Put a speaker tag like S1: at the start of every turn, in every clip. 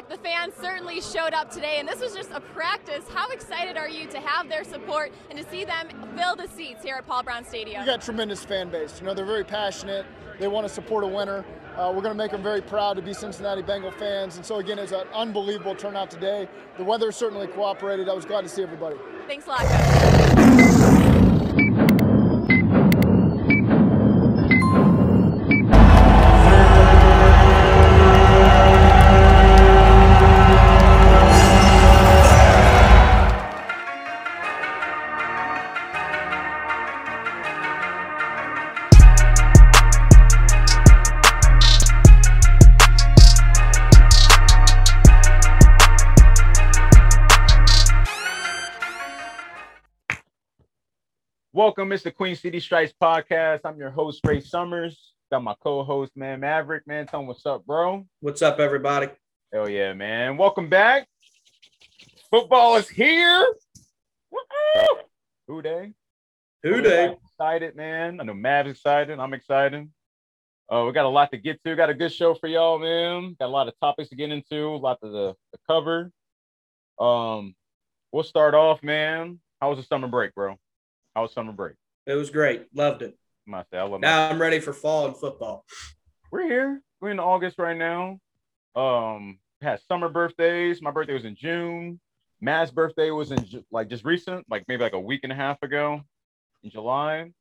S1: back. The fans certainly showed up today, and this was just a practice. How excited are you to have their support and to see them fill the seats here at Paul Brown Stadium?
S2: We got tremendous fan base. You know, they're very passionate. They want to support a winner. Uh, we're going to make them very proud to be Cincinnati Bengal fans. And so, again, it's an unbelievable turnout today. The weather certainly cooperated. I was glad to see everybody.
S1: Thanks a lot, Coach.
S3: Welcome, it's the Queen City Stripes podcast. I'm your host, Ray Summers. Got my co-host, man, Maverick. Man, tell him what's up, bro.
S4: What's up, everybody?
S3: Hell yeah, man. Welcome back. Football is here. Who Dey?
S4: Who Dey?
S3: Excited, man. I know Mav's excited. I'm excited. Uh, we got a lot to get to. Got a good show for y'all, man. Got a lot of topics to get into, a lot to the, the cover. Um, we'll start off, man. How was the summer break, bro? How was summer break?
S4: It was great. Loved it.
S3: My I love my
S4: Now I'm ready for fall and football.
S3: we're here. We're in August right now. Um, had summer birthdays. My birthday was in June. Matt's birthday was in like just recent, like maybe like a week and a half ago in July.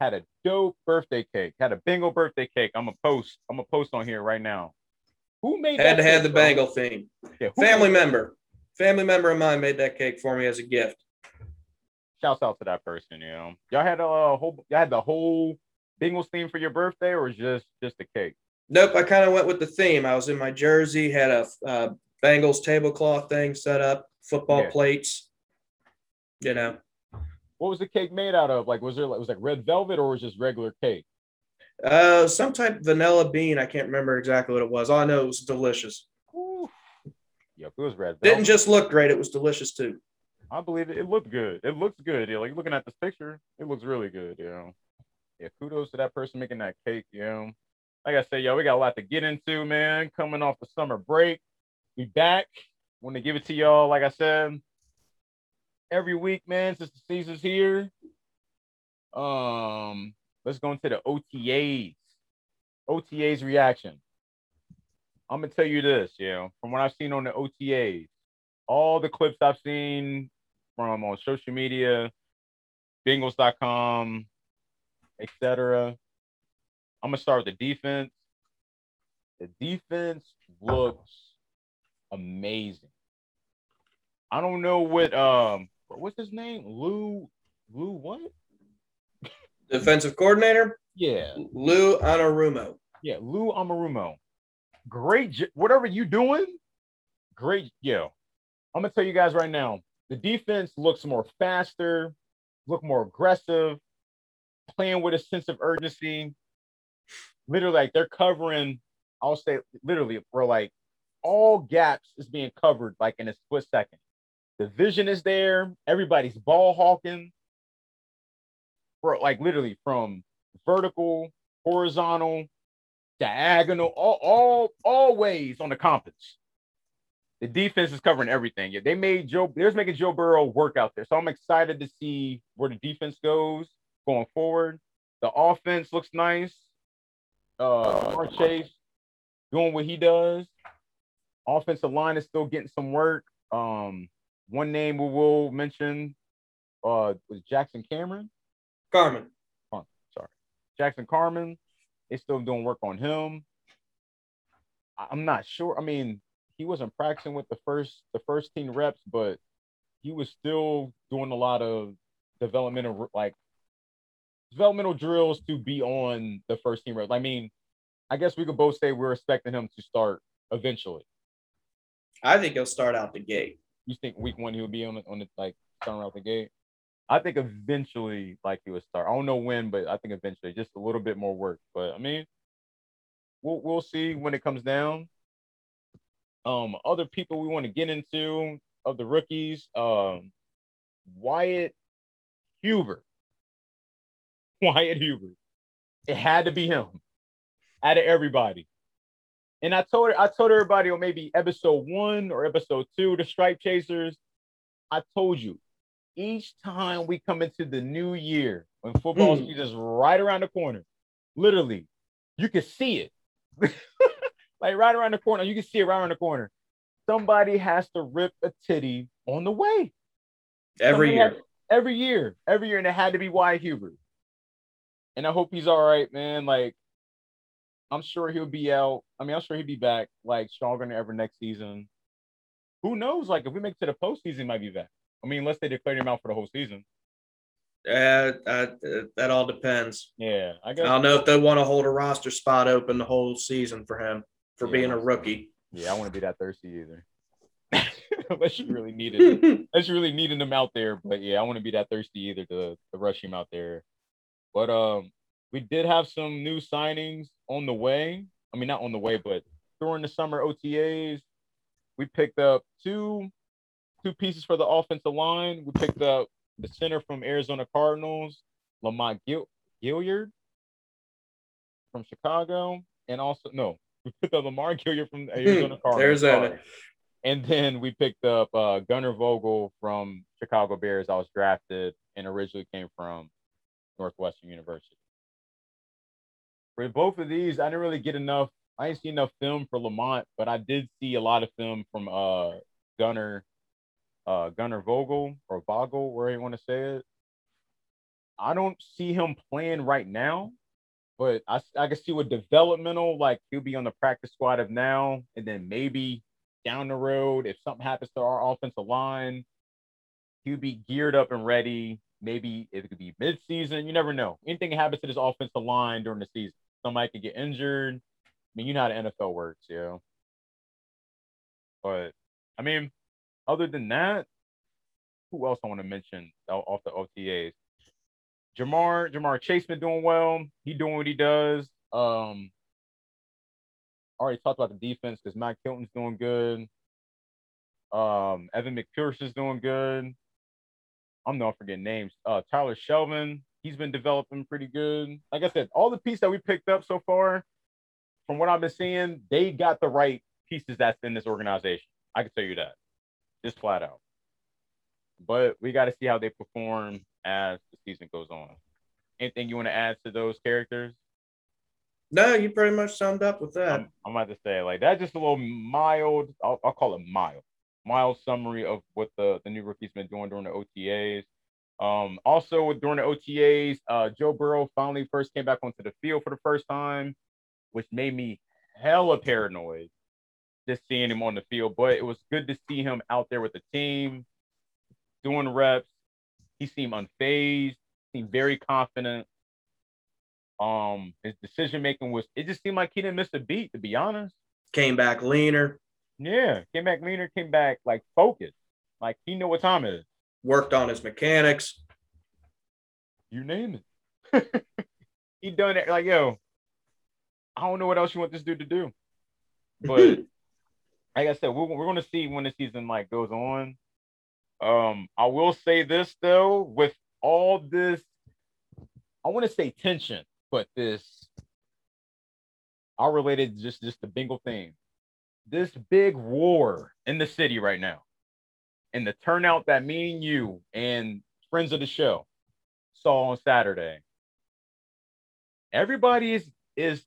S3: Had a dope birthday cake. Had a bingo birthday cake. I'm a post. I'm a post on here right now. Who made
S4: Had
S3: that
S4: to have the? Bengal theme.
S3: Yeah,
S4: Family member. Family member of mine made that cake for me as a gift.
S3: Shouts out to that person. You know, y'all had a whole. Y'all had the whole Bengals theme for your birthday, or just just the cake?
S4: Nope, I kind of went with the theme. I was in my jersey, had a uh, Bengals tablecloth thing set up, football
S3: Yeah.
S4: plates. You know,
S3: What was the cake made out of? Like, was there like was it like red velvet or was just regular cake?
S4: uh, some type of vanilla bean. I can't remember exactly what it was. All I know it was delicious.
S3: Whew. Yep, it was red velvet.
S4: Didn't just look great; it was delicious too.
S3: I believe it. It looked good. It looks good. Yeah, like looking at this picture, it looks really good. You know. Yeah, kudos to that person making that cake. You know. Like I said, yo, we got a lot to get into, man. Coming off the summer break, we back. Want to give it to y'all. Like I said, every week, man, since the season's here. Um, let's go into the OTAs. OTAs reaction. I'm gonna tell you this, you know, from what I've seen on the OTAs, all the clips I've seen from on social media, Bengals.com, etc. I'm gonna start with the defense. The defense looks amazing. I don't know what um what's his name? Lou Lou what?
S4: Defensive coordinator
S3: Yeah,
S4: Lou Anarumo.
S3: yeah, Lou Anarumo. Great, whatever you doing, great. Yo, I'm gonna tell you guys right now. The defense looks more faster, look more aggressive, playing with a sense of urgency. Literally, like they're covering. I'll say literally, we're like all gaps is being covered like in a split second. The vision is there. Everybody's ball hawking. Bro, like literally from vertical, horizontal, diagonal, all, all, all ways on the compass. The defense is covering everything. Yeah, they made Joe, they're making Joe Burrow work out there. So I'm excited to see where the defense goes going forward. The offense looks nice. Uh, Ja'Marr Chase doing what he does. Offensive line is still getting some work. Um, one name we will mention uh was Jackson Cameron.
S4: Carman.
S3: Oh, Sorry, Jackson Carman. They still doing work on him. I'm not sure. I mean, he wasn't practicing with the first the first team reps, but he was still doing a lot of developmental like developmental drills to be on the first team reps. I mean, I guess we could both say we're expecting him to start eventually.
S4: I think he'll start out the gate.
S3: You think week one he'll be on the, on the like starting out the gate? I think eventually, like he would start. I don't know when, but I think eventually, just a little bit more work. But I mean, we'll we'll see when it comes down. Um, other people we want to get into of the rookies, um, Wyatt Hubert. Wyatt Hubert. It had to be him. Out of everybody. And I told I told everybody on maybe episode one or episode two, the Stripe Chasers. I told you, each time we come into the new year, when football
S4: Mm.
S3: season is right around the corner, literally, you can see it. like right around the corner, you can see it right around the corner. Somebody has to rip a titty on the way.
S4: Every
S3: Somebody
S4: year.
S3: every year, every year, and it had to be Wyatt Hubert. And I hope he's all right, man. Like, I'm sure he'll be out. I mean, I'm sure he'll be back like stronger than ever next season. Who knows? Like, if we make it to the postseason, he might be back. I mean, unless they declare him out for the whole season.
S4: Uh, uh, that all depends.
S3: Yeah, I guess.
S4: I don't know if they want to hold a roster spot open the whole season for him for
S3: Yeah,
S4: being a rookie.
S3: Yeah, I want to be that thirsty either. unless you really needed it. Unless you really needed him out there. But yeah, I want to be that thirsty either to, to rush him out there. But um, we did have some new signings on the way. I mean, not on the way, but during the summer OTAs, we picked up two two pieces for the offensive line. We picked up the center from Arizona Cardinals, Lamont Gil- Gaillard from Chicago, and also no, we picked up Lamar Gaillard from Arizona Cardinals.
S4: Arizona.
S3: And then we picked up uh, Gunnar Vogel from Chicago Bears. I was drafted and originally came from Northwestern University. For both of these, I didn't really get enough. I didn't see enough film for Lamont, but I did see a lot of film from uh, Gunnar, uh, Gunnar Vogel or Vogel, where you want to say it. I don't see him playing right now, but I, I can see what developmental, like he'll be on the practice squad of now, and then maybe down the road, if something happens to our offensive line, he'll be geared up and ready. Maybe it could be mid-season. You never know. Anything happens to this offensive line during the season. Somebody could get injured. I mean, you know how the NFL works, you know. But I mean, other than that, who else I want to mention off the OTAs? Ja'Marr, Ja'Marr Chase been doing well. He doing what he does. Um, already talked about the defense because Mike Hilton's doing good. Um, Evan McPherson is doing good. I'm not forgetting names. Uh, Tyler Shelvin, he's been developing pretty good. Like I said, all the pieces that we picked up so far, from what I've been seeing, they got the right pieces that's in this organization. I can tell you that, just flat out. But we got to see how they perform as the season goes on. Anything you want to add to those characters?
S4: No, you pretty much summed up with that.
S3: I'm, I'm about to say like that's just a little mild. I'll, I'll call it mild, mild summary of what the the new rookie's been doing during the OTAs. Um, also with during the OTAs, uh, Joe Burrow finally first came back onto the field for the first time, which made me hella paranoid just seeing him on the field. But it was good to see him out there with the team, doing reps. He seemed unfazed, seemed very confident. Um, his decision making was it just seemed like he didn't miss a beat, to be honest.
S4: Came back leaner,
S3: Yeah, came back leaner, came back like focused. Like he knew what time it is.
S4: worked on his mechanics.
S3: You name it. he done it like yo. I don't know what else you want this dude to do. But like I said, we're, we're gonna see when the season like goes on. Um, I will say this though, with all this, I want to say tension, but this I'll relate just just the Bengal thing. This big war in the city right now, and the turnout that me and you and friends of the show saw on Saturday. Everybody is is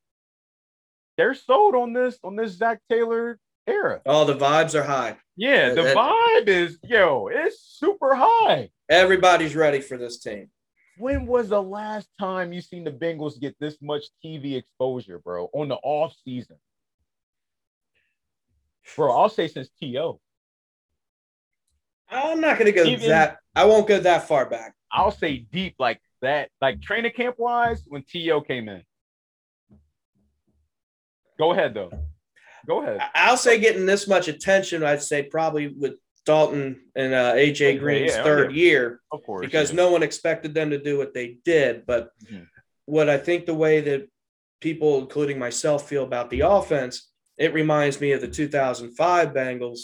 S3: they're sold on this on this Zac Taylor era.
S4: All the vibes are high.
S3: Yeah, the
S4: Uh,
S3: vibe is yo, it's super high.
S4: Everybody's ready for this team.
S3: When was the last time you seen the Bengals get this much TV exposure, bro, on the off season? Bro, I'll say since TO.
S4: I'm not going to go
S3: Even-
S4: that. I won't go that far back.
S3: I'll say deep like that, like training camp wise, when TO came in. Go ahead though. Go ahead.
S4: I'll say getting this much attention. I'd say probably with Dalton and uh, AJ Green's
S3: yeah,
S4: third
S3: yeah.
S4: year
S3: Of course.
S4: because
S3: yeah.
S4: no one expected them to do what they did. But
S3: Mhm.
S4: what I think the way that people, including myself, feel about the offense, it reminds me of the 2005 Bengals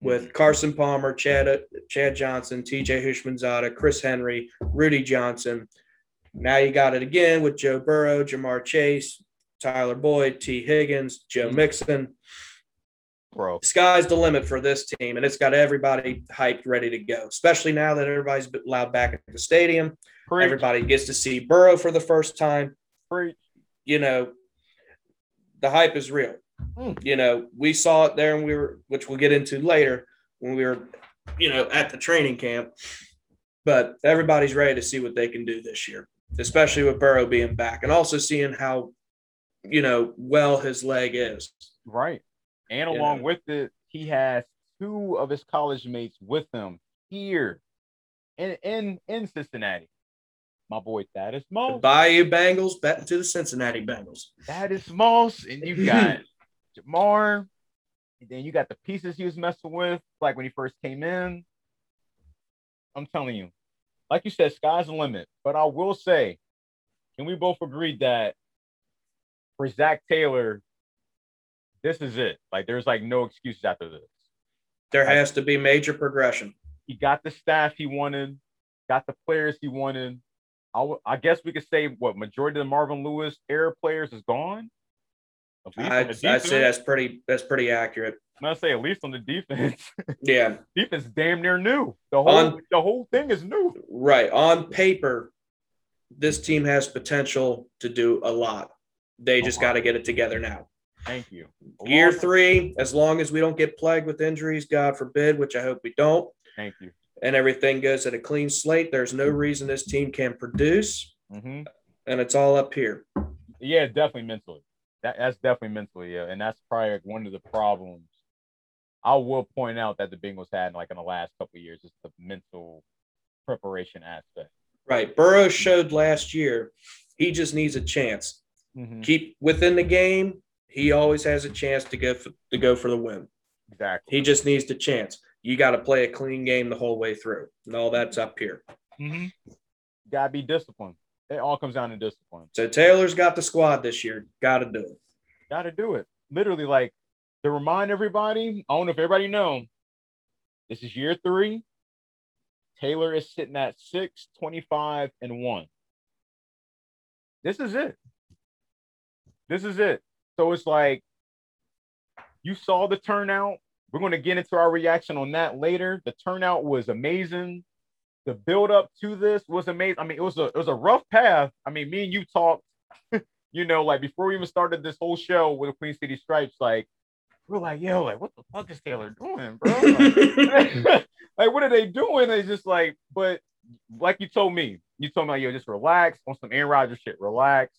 S4: with Carson Palmer, Chad Chad Johnson, TJ Houshmandzadeh, Chris Henry, Rudi Johnson. Now you got it again with Joe Burrow, Ja'Marr Chase, Tyler Boyd, Tee Higgins, Joe
S3: Mm-hmm.
S4: Mixon.
S3: Bro,
S4: Sky's the limit for this team, and it's got everybody hyped, ready to go. Especially now that everybody's allowed back at the stadium.
S3: preach,
S4: Everybody gets to see Burrow for the first time.
S3: preach.
S4: You know, the hype is real.
S3: Mm.
S4: You know, we saw it there, and we were, which we'll get into later when we were, you know, at the training camp. But everybody's ready to see what they can do this year, especially with Burrow being back, and also seeing how, you know, well his leg is.
S3: Right. And
S4: Yeah.
S3: along with it, he has two of his college mates with him here in in in Cincinnati. My boy Thaddeus
S4: The
S3: Moss.
S4: Bayou Bengals back to the Cincinnati Bengals.
S3: Thaddeus Moss, and you got Ja'Marr, and then you got the pieces he was messing with, like when he first came in. I'm telling you, like you said, sky's the limit. But I will say, can we both agree that for Zac Taylor, this is it? Like, there's like no excuses after this.
S4: There has to be major progression.
S3: He got the staff he wanted, got the players he wanted. I, w- I guess we could say what majority of the Marvin Lewis era players is gone. At least on
S4: I I'd say that's pretty that's pretty accurate.
S3: I'm say at least on the defense.
S4: Yeah,
S3: defense damn near new. The whole
S4: On-
S3: the whole thing is new.
S4: right. On paper, this team has potential to do a lot. They just
S3: Oh,
S4: got to get it together now.
S3: Thank you.
S4: Year three, as long as we don't get plagued with injuries, God forbid, which I hope we don't,
S3: Thank you.
S4: and everything goes at a clean slate, there's no reason this team can produce,
S3: hmm
S4: and it's all up here.
S3: Yeah, definitely mentally. That, that's definitely mentally, yeah, and that's probably one of the problems. I will point out that the Bengals had like in the last couple of years is the mental preparation aspect.
S4: Right. Burrow showed last year he just needs a chance.
S3: Mhm.
S4: Keep within the game. He always has a chance to go for, to go for the win.
S3: Exactly.
S4: He just needs the chance. You got to play a clean game the whole way through. And all that's up here.
S3: Mm-hmm. Gotta be disciplined. It all comes down to discipline.
S4: So Taylor's got the squad this year. Got to do it.
S3: Got to do it. Literally, like to remind everybody. I don't know if everybody know. This is year three. Taylor is sitting at six, 25, and one. This is it. This is it. So it's like you saw the turnout. We're going to get into our reaction on that later. The turnout was amazing. The build up to this was amazing. I mean, it was a it was a rough path. I mean, me and you talked, you know, like before we even started this whole show with the Queen City Stripes, like we're like, yo, like what the fuck is Taylor doing, bro? Like, like, what are they doing? They just like, but like you told me, you told me like, yo, just relax on some Aaron Rodgers shit. Relax.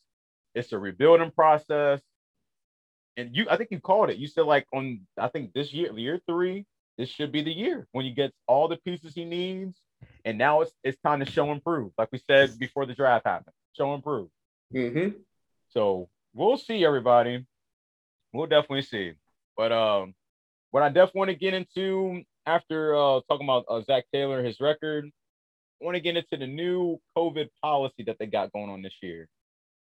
S3: It's a rebuilding process. And you, I think you called it. You said like on, I think this year, year three, this should be the year when he gets all the pieces he needs. And now it's it's time to show and prove, like we said before the draft happened. Show and prove.
S4: Mm-hmm.
S3: So we'll see, everybody. We'll definitely see. But um, what I definitely want to get into after uh talking about uh, Zac Taylor, his record, I want to get into the new COVID policy that they got going on this year.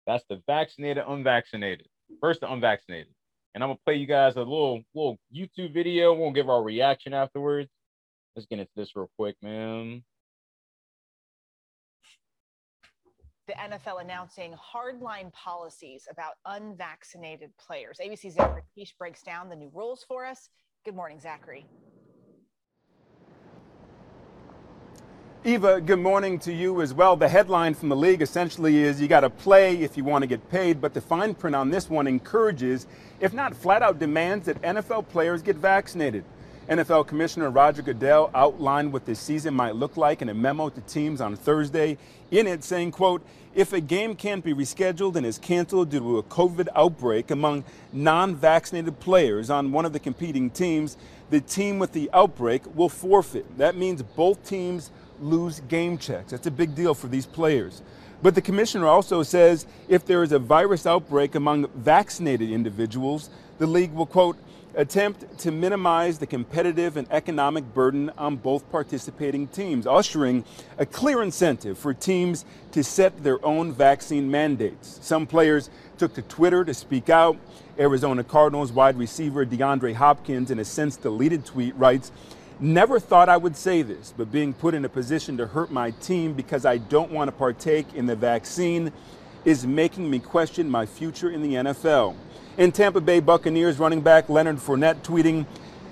S3: That's the vaccinated, unvaccinated. First, the unvaccinated. And I'm gonna play you guys a little little YouTube video. We'll give our reaction afterwards. Let's get into this real quick, man.
S5: the NFL announcing hardline policies about unvaccinated players. ABC's Zachary Kiesch breaks down the new rules for us. Good morning, Zachary.
S6: Eva, good morning to you as well. The headline from the league essentially is you got to play if you want to get paid, but the fine print on this one encourages, if not flat out demands, that NFL players get vaccinated. NFL Commissioner Roger Goodell outlined what this season might look like in a memo to teams on Thursday. In it, saying, quote, if a game can't be rescheduled and is canceled due to a COVID outbreak among non vaccinated players on one of the competing teams, the team with the outbreak will forfeit. That means both teams lose game checks. That's a big deal for these players. But the commissioner also says if there is a virus outbreak among vaccinated individuals, the league will, quote, attempt to minimize the competitive and economic burden on both participating teams, ushering a clear incentive for teams to set their own vaccine mandates. Some players took to Twitter to speak out. Arizona Cardinals wide receiver DeAndre Hopkins, in a since deleted tweet, writes, Never thought I would say this, but being put in a position to hurt my team because I don't want to partake in the vaccine is making me question my future in the NFL. In Tampa Bay Buccaneers running back Leonard Fournette tweeting,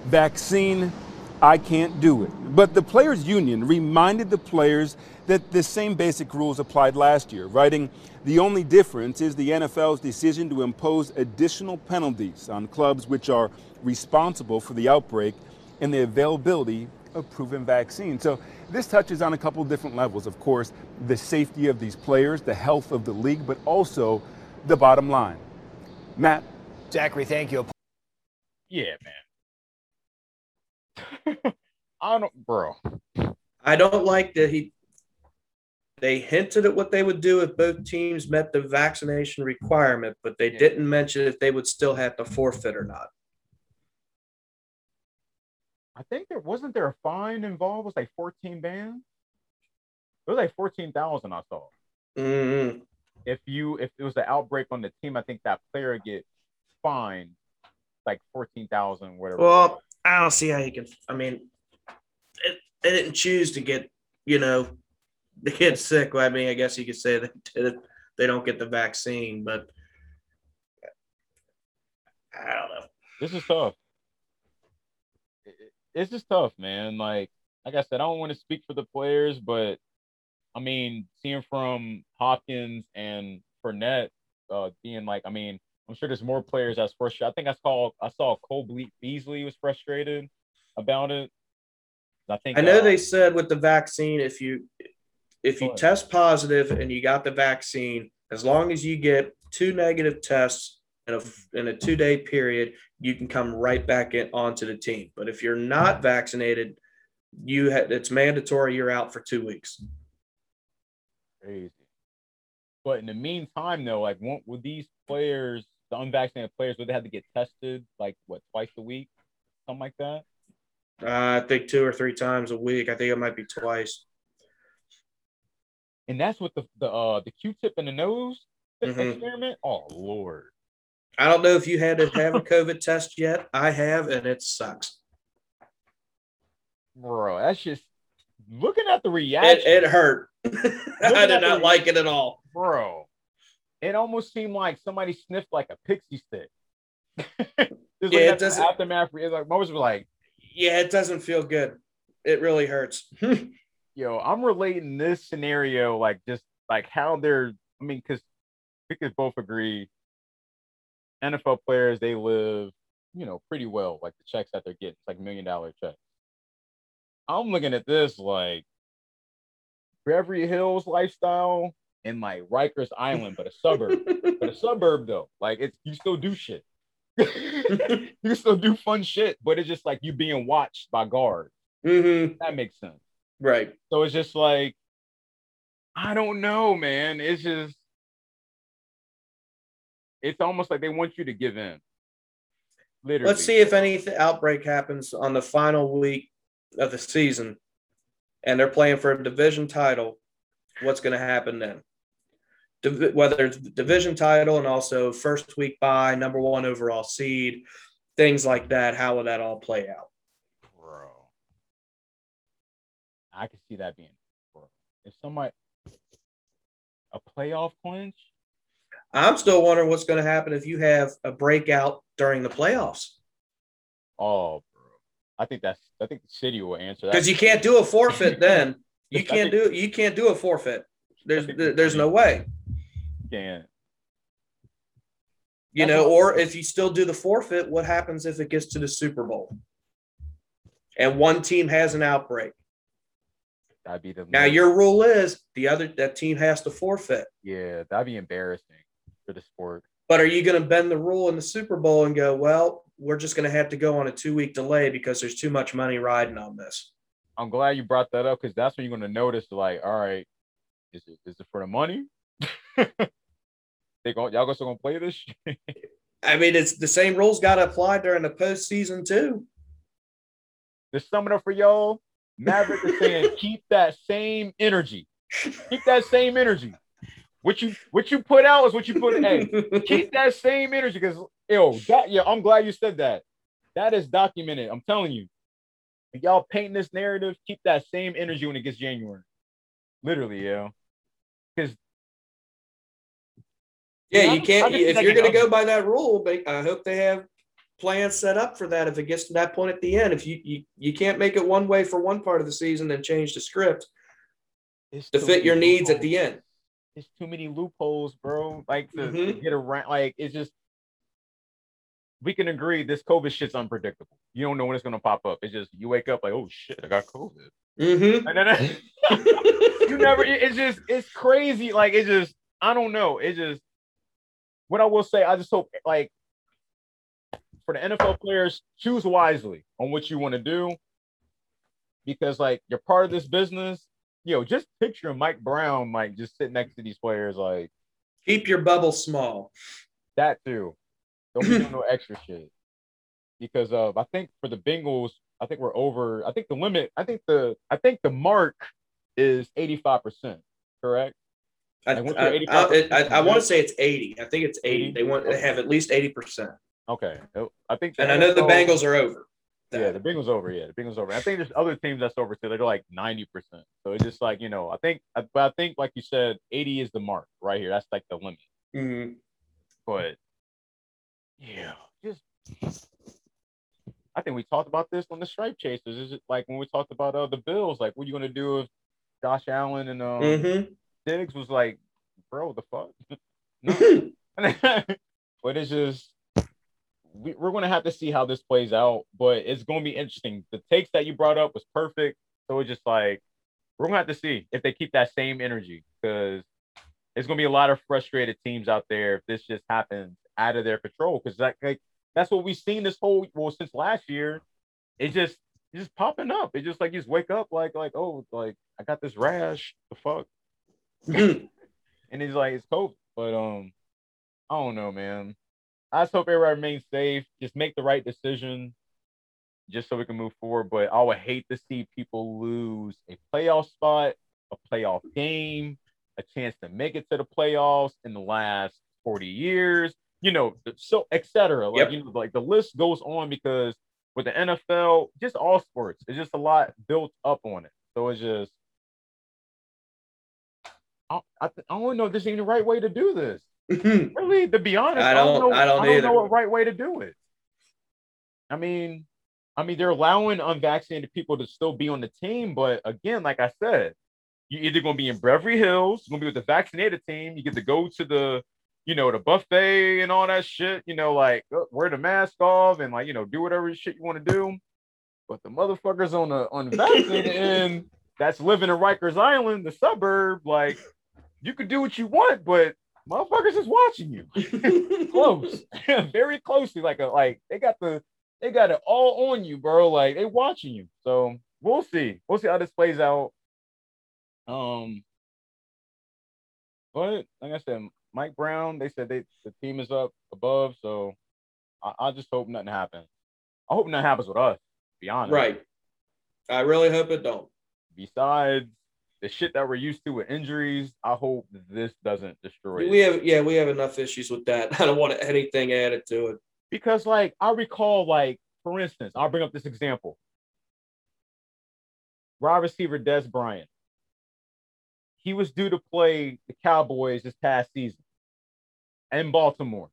S6: vaccine, I can't do it. But the players' union reminded the players that the same basic rules applied last year, writing, the only difference is the NFL's decision to impose additional penalties on clubs which are responsible for the outbreak and the availability of proven vaccines. So this touches on a couple different levels. Of course, the safety of these players, the health of the league, but also the bottom line. Matt.
S7: Zachary, thank you.
S3: Yeah, man. I don't, bro.
S4: I don't like that he they hinted at what they would do if both teams met the vaccination requirement, but they
S3: Yeah.
S4: didn't mention if they would still have to forfeit or not.
S3: I think there wasn't there a fine involved. It was like 14 bands. It was like 14,000 I saw.
S4: Mm-hmm.
S3: If you if it was an outbreak on the team, I think that player get fined like 14,000 whatever.
S4: Well, I don't see how you can. I mean, it, they didn't choose to get, you know, the kid sick. Well, I mean, I guess you could say they did. They don't get the vaccine, but I don't know.
S3: this is tough. It- it- This is tough, man. Like like I said, I don't want to speak for the players, but I mean, seeing from Hopkins and Fournette uh, being like, I mean, I'm sure there's more players that's frustrated. I think I saw I saw Cole Ble- Beasley was frustrated about it. I think
S4: I know
S3: uh,
S4: they said with the vaccine, if you if you test positive and you got the vaccine, as long as you get two negative tests in a in a two day period, you can come right back in onto the team. But if you're not vaccinated, you ha- it's mandatory. You're out for two weeks.
S3: crazy. But in the meantime, though, like, won't would these players, the unvaccinated players, would they have to get tested like what twice a week, something like that?
S4: Uh, I think two or three times a week. I think it might be twice.
S3: And that's what the the uh the Q-tip in the nose
S4: Mhm.
S3: experiment. Oh lord,
S4: I don't know if you had to have a COVID test yet. I have, and it sucks.
S3: bro, that's just looking at the
S4: It,
S3: reaction,
S4: it hurt. I did not like it at all.
S3: bro. It almost seemed like somebody sniffed like a pixie stick.
S4: Yeah,
S3: yeah,
S4: it doesn't-
S3: aftermath. It's like most were like,
S4: Yeah, it doesn't feel good. It really hurts.
S3: yo, I'm relating this scenario like just like how they're. I mean, because we could both agree, NFL players they live, you know, pretty well. Like the checks that they're getting, it's like million dollar checks. I'm looking at this like Beverly Hills lifestyle in like Rikers Island, but a suburb, but a suburb though. Like it's you still do shit. you still do fun shit, but it's just like you being watched by guards.
S4: hmm
S3: That makes sense.
S4: Right.
S3: So it's just like, I don't know, man. It's just, it's almost like they want you to give in. Literally.
S4: Let's see if any outbreak happens on the final week of the season and they're playing for a division title. What's going to happen then? Div- whether it's division title and also first week by number one overall seed, things like that. How will that all play out?
S3: bro. I can see that being, bro. If somebody, a playoff clinch,
S4: I'm still wondering what's going to happen if you have a breakout during the playoffs
S3: oh, bro. I think that's, I think the city will answer that.
S4: because you can't do a forfeit then. You can't
S3: think-
S4: do you can't do a forfeit. There's there's no way.
S3: Can't.
S4: You know, or if you still do the forfeit, what happens if it gets to the Super Bowl and one team has an outbreak?
S3: That'd be the
S4: Now your rule is the other that team has to forfeit.
S3: yeah, that'd be embarrassing for the sport.
S4: But are you going to bend the rule in the Super Bowl and go, well, we're just going to have to go on a two week delay because there's too much money riding on this?
S3: I'm glad you brought that up because that's when you're gonna notice like, all right, is it is it for the money? they go y'all still gonna play this?
S4: I mean, it's the same rules got to apply during the postseason too.
S3: The sum it up for y'all, Maverick is saying keep that same energy. Keep that same energy. What you what you put out is what you put in. Hey, keep that same energy because yo, that yeah, I'm glad you said that. That is documented. I'm telling you. If y'all painting this narrative, keep that same energy when it gets January. Literally, yo. Because
S4: Yeah, you can't. If you're going to go by that rule, but I hope they have plans set up for that. If it gets to that point at the end, if you you, you can't make it one way for one part of the season, then change the script
S3: It's
S4: to fit your needs at the end.
S3: It's too many loopholes, bro. Like to, to
S4: Mhm.
S3: get around. Like it's just. We can agree this COVID shit's unpredictable. You don't know when it's gonna pop up. It's just you wake up like, oh shit, I got COVID.
S4: Mm-hmm.
S3: And then you never. It's just it's crazy. Like it just I don't know. It just what I will say. I just hope like for the NFL players, choose wisely on what you want to do because like you're part of this business. Yo, just picture Mike Brown like just sitting next to these players like
S4: Keep your bubble small.
S3: that too. Don't be doing no extra shit because uh, I think for the Bengals, I think we're over. I think the limit. I think the I think the mark is eighty five percent. Correct.
S4: I, I, I, I, I want to say it's 80. I think it's 80.
S3: 80?
S4: They want to have at least 80%.
S3: Okay. I think.
S4: And I know the Bengals are over.
S3: Yeah, the Bengals over. Yeah, the Bengals over. I think there's other teams that's over too. They're like ninety percent. So it's just like you know. I think, but I think like you said, eighty is the mark right here. That's like the limit.
S4: Mhm.
S3: But yeah, just I think we talked about this on the Stripe Chasers. Is it like when we talked about uh, the Bills? Like, what are you gonna do if Josh Allen and um,
S4: Mhm.
S3: Diggs was like, bro, the fuck? no. but it's just we, we're gonna have to see how this plays out. But it's gonna be interesting. The takes that you brought up was perfect. So it's just like we're gonna have to see if they keep that same energy because it's gonna be a lot of frustrated teams out there if this just happens out of their control. Because that like that's what we've seen this whole well since last year. It just it's just popping up. It just like you just wake up like like oh like I got this rash. The fuck and he's like, it's COVID. But um, I don't know, man. I just hope everybody remains safe. Just make the right decision, just so we can move forward. But I would hate to see people lose a playoff spot, a playoff game, a chance to make it to the playoffs in the last forty years. You know, so etc. Like
S4: Yep.
S3: you know, like the list goes on because with the NFL, just all sports, it's just a lot built up on it. So it's just I, I, th- I don't know if this ain't the right way to do this. Really, to be honest,
S4: I
S3: I don't,
S4: don't-
S3: know.
S4: I don't either.
S3: know what right way to do it. I mean, I mean, they're allowing unvaccinated people to still be on the team, but again, like I said, you're either going to be in Beverly Hills, you're going to be with the vaccinated team. You get to go to the, you know, the buffet and all that shit. You know, like uh, wear the mask off and like you know do whatever shit you want to do. But the motherfuckers on the unvaccinated end that's living in Rikers Island, the suburb, like you could do what you want, but motherfuckers is watching you close, very closely. Like a like they got the they got it all on you, bro. Like they watching you. So we'll see. We'll see how this plays out. Um, but like I said, Mike Brown, they said they the team is up above, so I, I just hope nothing happens. I hope nothing happens with us. To be honest,
S4: right. I really hope it don't.
S3: Besides the shit that we're used to with injuries, I hope this doesn't destroy. it.
S4: We have yeah, we have enough issues with that. I don't want anything added to it.
S3: because like I recall, like for instance, I'll bring up this example. Wide receiver Dez Bryant. He was due to play the Cowboys this past season in Baltimore.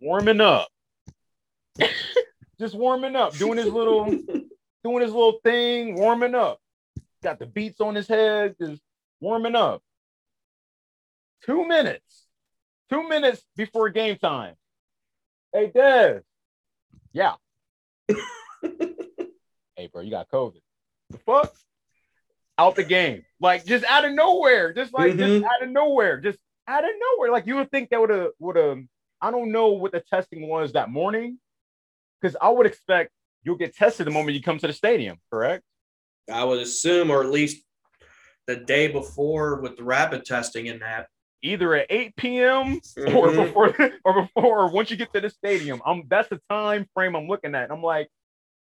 S3: Warming up. Just warming up, doing his little doing his little thing, warming up. Got the beats on his head, just warming up. Two minutes. Two minutes before game time. Hey, Dev. Yeah. hey, bro, you got COVID. The fuck? Out the game. Like just out of nowhere. Just like just
S4: Mhm.
S3: out of nowhere. Just out of nowhere. Like you would think that would have would have I don't know what the testing was that morning. Because I would expect you'll get tested the moment you come to the stadium, correct?
S4: I would assume, or at least the day before with the rapid testing in that.
S3: Either at 8 p.m. or
S4: Mhm.
S3: before or before or once you get to the stadium. I'm that's the time frame I'm looking at. I'm like,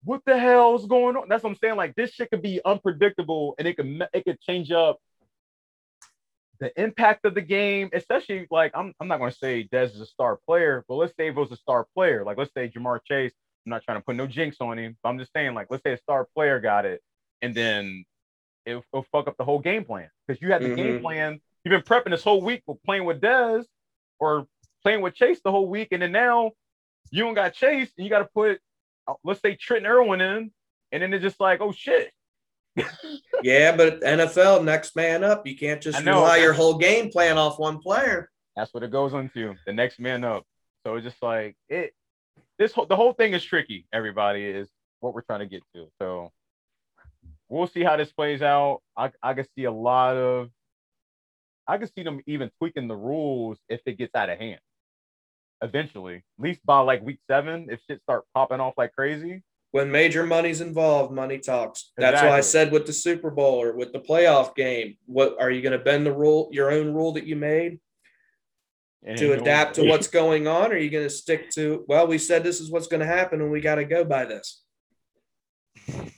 S3: what the hell's going on? That's what I'm saying. Like this shit could be unpredictable and it could it could change up the impact of the game, especially like I'm I'm not gonna say Dez is a star player, but let's say if it was a star player, like let's say Ja'Marr Chase. I'm not trying to put no jinx on him, but I'm just saying, like, let's say a star player got it, and then it'll, it'll fuck up the whole game plan because you had the game
S4: Mhm.
S3: plan you've been prepping this whole week with playing with Dez or playing with Chase the whole week, and then now you don't got Chase, and you got to put, let's say Trenton Irwin in, and then it's just like, oh shit.
S4: yeah, but NFL next man up. You can't just rely your whole game plan off one player.
S3: That's what it goes into. The next man up. So it's just like it. This whole the whole thing is tricky. Everybody is what we're trying to get to. So we'll see how this plays out. I I can see a lot of. I can see them even tweaking the rules if it gets out of hand. Eventually, at least by like week seven, if shit start popping off like crazy.
S4: When major money's involved, money talks. That's exactly. why I said with the Super Bowl or with the playoff game, what are you going to bend the rule, your own rule that you made? And to adapt to what's going on? Or are you going to stick to, well, we said this is what's going to happen and we got to go by this?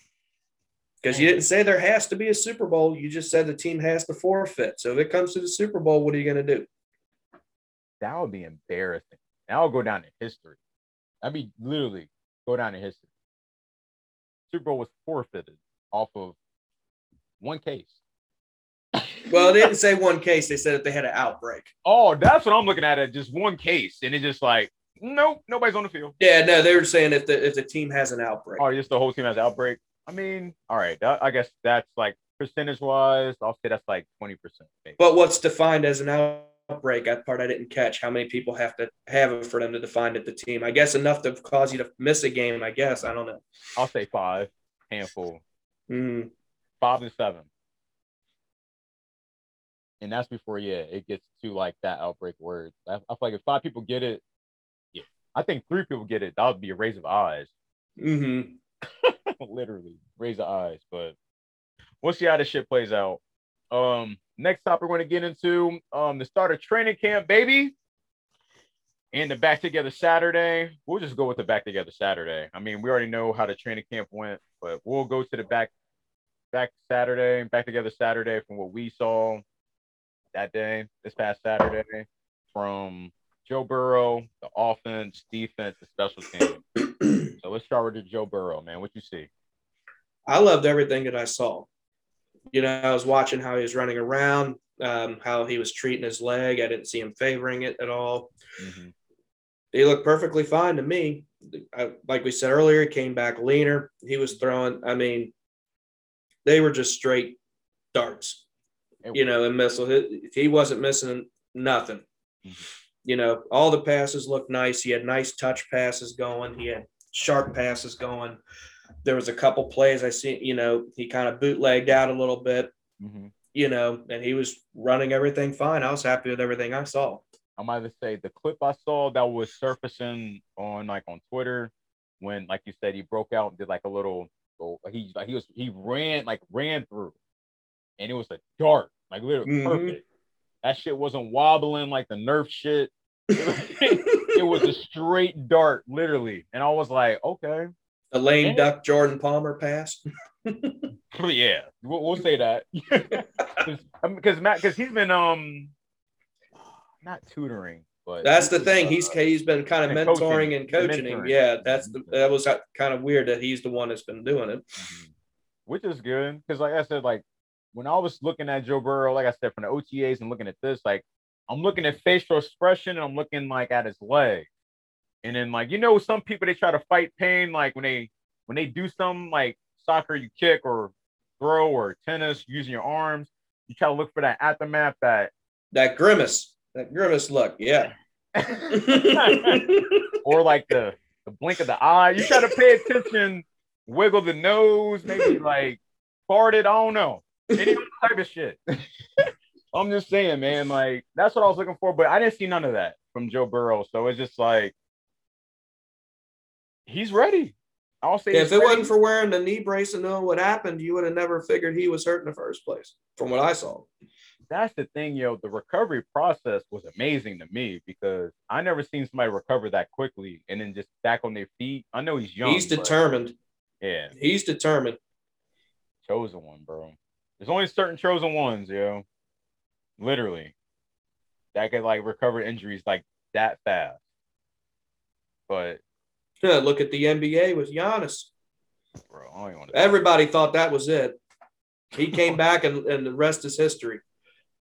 S4: Because you didn't say there has to be a Super Bowl. You just said the team has to forfeit. So if it comes to the Super Bowl, what are you going to do?
S3: That would be embarrassing. That will go down in history. I mean, literally go down in history. Super Bowl was forfeited off of one case.
S4: Well, they didn't say one case. They said that they had an outbreak.
S3: Oh, that's what I'm looking at. It just one case, and it's just like, nope, nobody's on the field.
S4: Yeah, no, they were saying if the if the team has an outbreak.
S3: Oh, just the whole team has an outbreak. I mean, all right. That, I guess that's like percentage wise. I'll say that's like twenty percent.
S4: But what's defined as an outbreak? That part I didn't catch. How many people have to have it for them to define it the team? I guess enough to cause you to miss a game. I guess I don't know.
S3: I'll say five, handful.
S4: Mm-hmm.
S3: Five and seven and that's before yeah it gets to like that outbreak word. I, I feel like if five people get it, yeah, I think three people get it, that would be a raise of eyes.
S4: Mm-hmm.
S3: Literally raise of eyes, but we'll see how this shit plays out. Um, next topic we're going to get into um the start of training camp, baby. And the back together Saturday. We'll just go with the back together Saturday. I mean, we already know how the training camp went, but we'll go to the back back Saturday, back together Saturday from what we saw that day, this past Saturday, from Joe Burrow, the offense, defense, the special team. so let's start with Joe Burrow, man. What you see?
S4: I loved everything that I saw. You know, I was watching how he was running around, um, how he was treating his leg. I didn't see him favoring it at all. Mm-hmm. He looked perfectly fine to me. I, like we said earlier, he came back leaner. He was throwing, I mean, they were just straight darts you know, and missile. He wasn't missing nothing. Mm-hmm. You know, all the passes looked nice. He had nice touch passes going. He had sharp passes going. There was a couple plays I see. You know, he kind of bootlegged out a little bit. Mm-hmm. You know, and he was running everything fine. I was happy with everything I saw.
S3: I might to say the clip I saw that was surfacing on like on Twitter when, like you said, he broke out and did like a little. He he was he ran like ran through, and it was a dart like literally mm-hmm. perfect. That shit wasn't wobbling like the Nerf shit. it was a straight dart, literally. And I was like, okay.
S4: A lame duck Jordan Palmer pass.
S3: yeah, we'll, we'll, say that. Because Matt, because he's been um not tutoring, but
S4: that's the thing. Uh, he's he's been kind of mentoring coaching, and coaching him. Yeah, that's the, that was kind of weird that he's the one that's been doing it. Mm-hmm.
S3: Which is good because, like I said, like when I was looking at Joe Burrow, like I said, from the OTAs and looking at this, like I'm looking at facial expression and I'm looking like at his leg. And then like you know, some people they try to fight pain, like when they when they do something like soccer, you kick or throw or tennis using your arms, you try to look for that aftermath that
S4: that grimace, that grimace look, yeah.
S3: or like the the blink of the eye. You try to pay attention, wiggle the nose, maybe like farted. I don't know any type of shit. I'm just saying, man. Like that's what I was looking for, but I didn't see none of that from Joe Burrow. So it's just like he's ready. I'll say
S4: yeah, if it ready. wasn't for wearing the knee brace and knowing what happened, you would have never figured he was hurt in the first place. From what I saw.
S3: That's the thing, yo. The recovery process was amazing to me because I never seen somebody recover that quickly and then just back on their feet. I know he's young.
S4: He's determined.
S3: Yeah.
S4: He's determined.
S3: Chosen one, bro. There's only certain chosen ones, yo. Literally. That could like recover injuries like that fast. But
S4: yeah, look at the NBA with Giannis.
S3: Bro,
S4: Everybody thought that was it. He came back and, and the rest is history.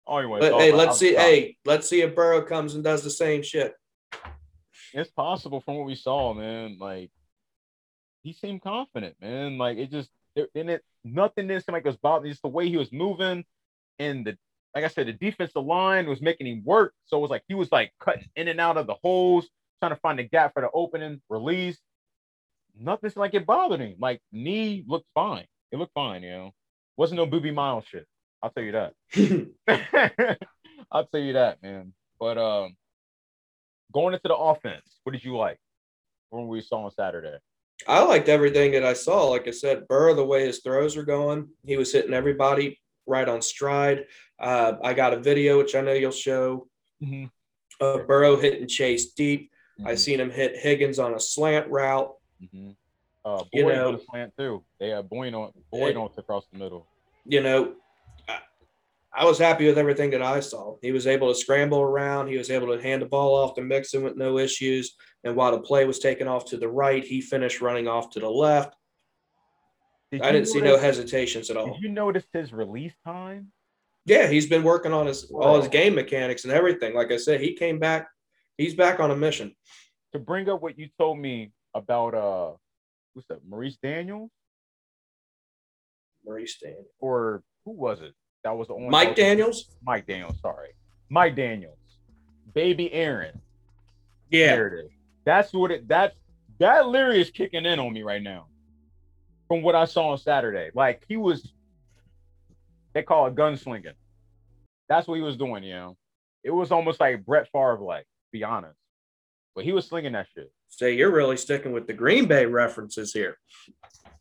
S3: Oh, anyway,
S4: But hey, let's see. Hey, let's see if Burrow comes and does the same shit.
S3: it's possible from what we saw, man. Like he seemed confident, man. Like it just there- and it nothing didn't seem like it was bothering. Just the way he was moving, and the like I said, the defensive line was making him work. So it was like he was like cutting in and out of the holes, trying to find the gap for the opening release. Nothing seemed like it bothered him. Like knee looked fine. It looked fine, you know. Wasn't no Boobie Miles shit. I'll tell you that. I'll tell you that, man. But um, going into the offense, what did you like from what we saw on Saturday?
S4: I liked everything that I saw. Like I said, Burrow, the way his throws were going, he was hitting everybody right on stride. Uh, I got a video, which I know you'll show,
S3: Mhm.
S4: of Burrow hitting Chase deep. I
S3: Mhm.
S4: seen him hit Higgins on a slant route.
S3: Mm-hmm. Uh, Boyd
S4: You know-
S3: on the slant too. They had Boyd on Boyd on across the middle.
S4: You know, I, I was happy with everything that I saw. He was able to scramble around. He was able to hand the ball off to Mixon with no issues. And while the play was taken off to the right, he finished running off to the left.
S3: Did
S4: I didn't see no hesitations at all.
S3: Did you notice his release time?
S4: Yeah, he's been working on his all his game mechanics and everything. Like I said, he came back. He's back on a mission.
S3: To bring up what you told me about uh, who's that? Maurice Daniels
S4: Maurice Daniels.
S3: or who was it? That was the only
S4: Mike Daniels.
S3: Mike Daniels. Sorry, Mike Daniels. Baby Aaron.
S4: Yeah,
S3: There it is. That's what it. That's that literally is kicking in on me right now. From what I saw on Saturday, like he was, they call it gunslinging. That's what he was doing. You know, it was almost like Brett Favre, like to be honest, but he was slinging that shit.
S4: say you're really sticking with the Green Bay references here.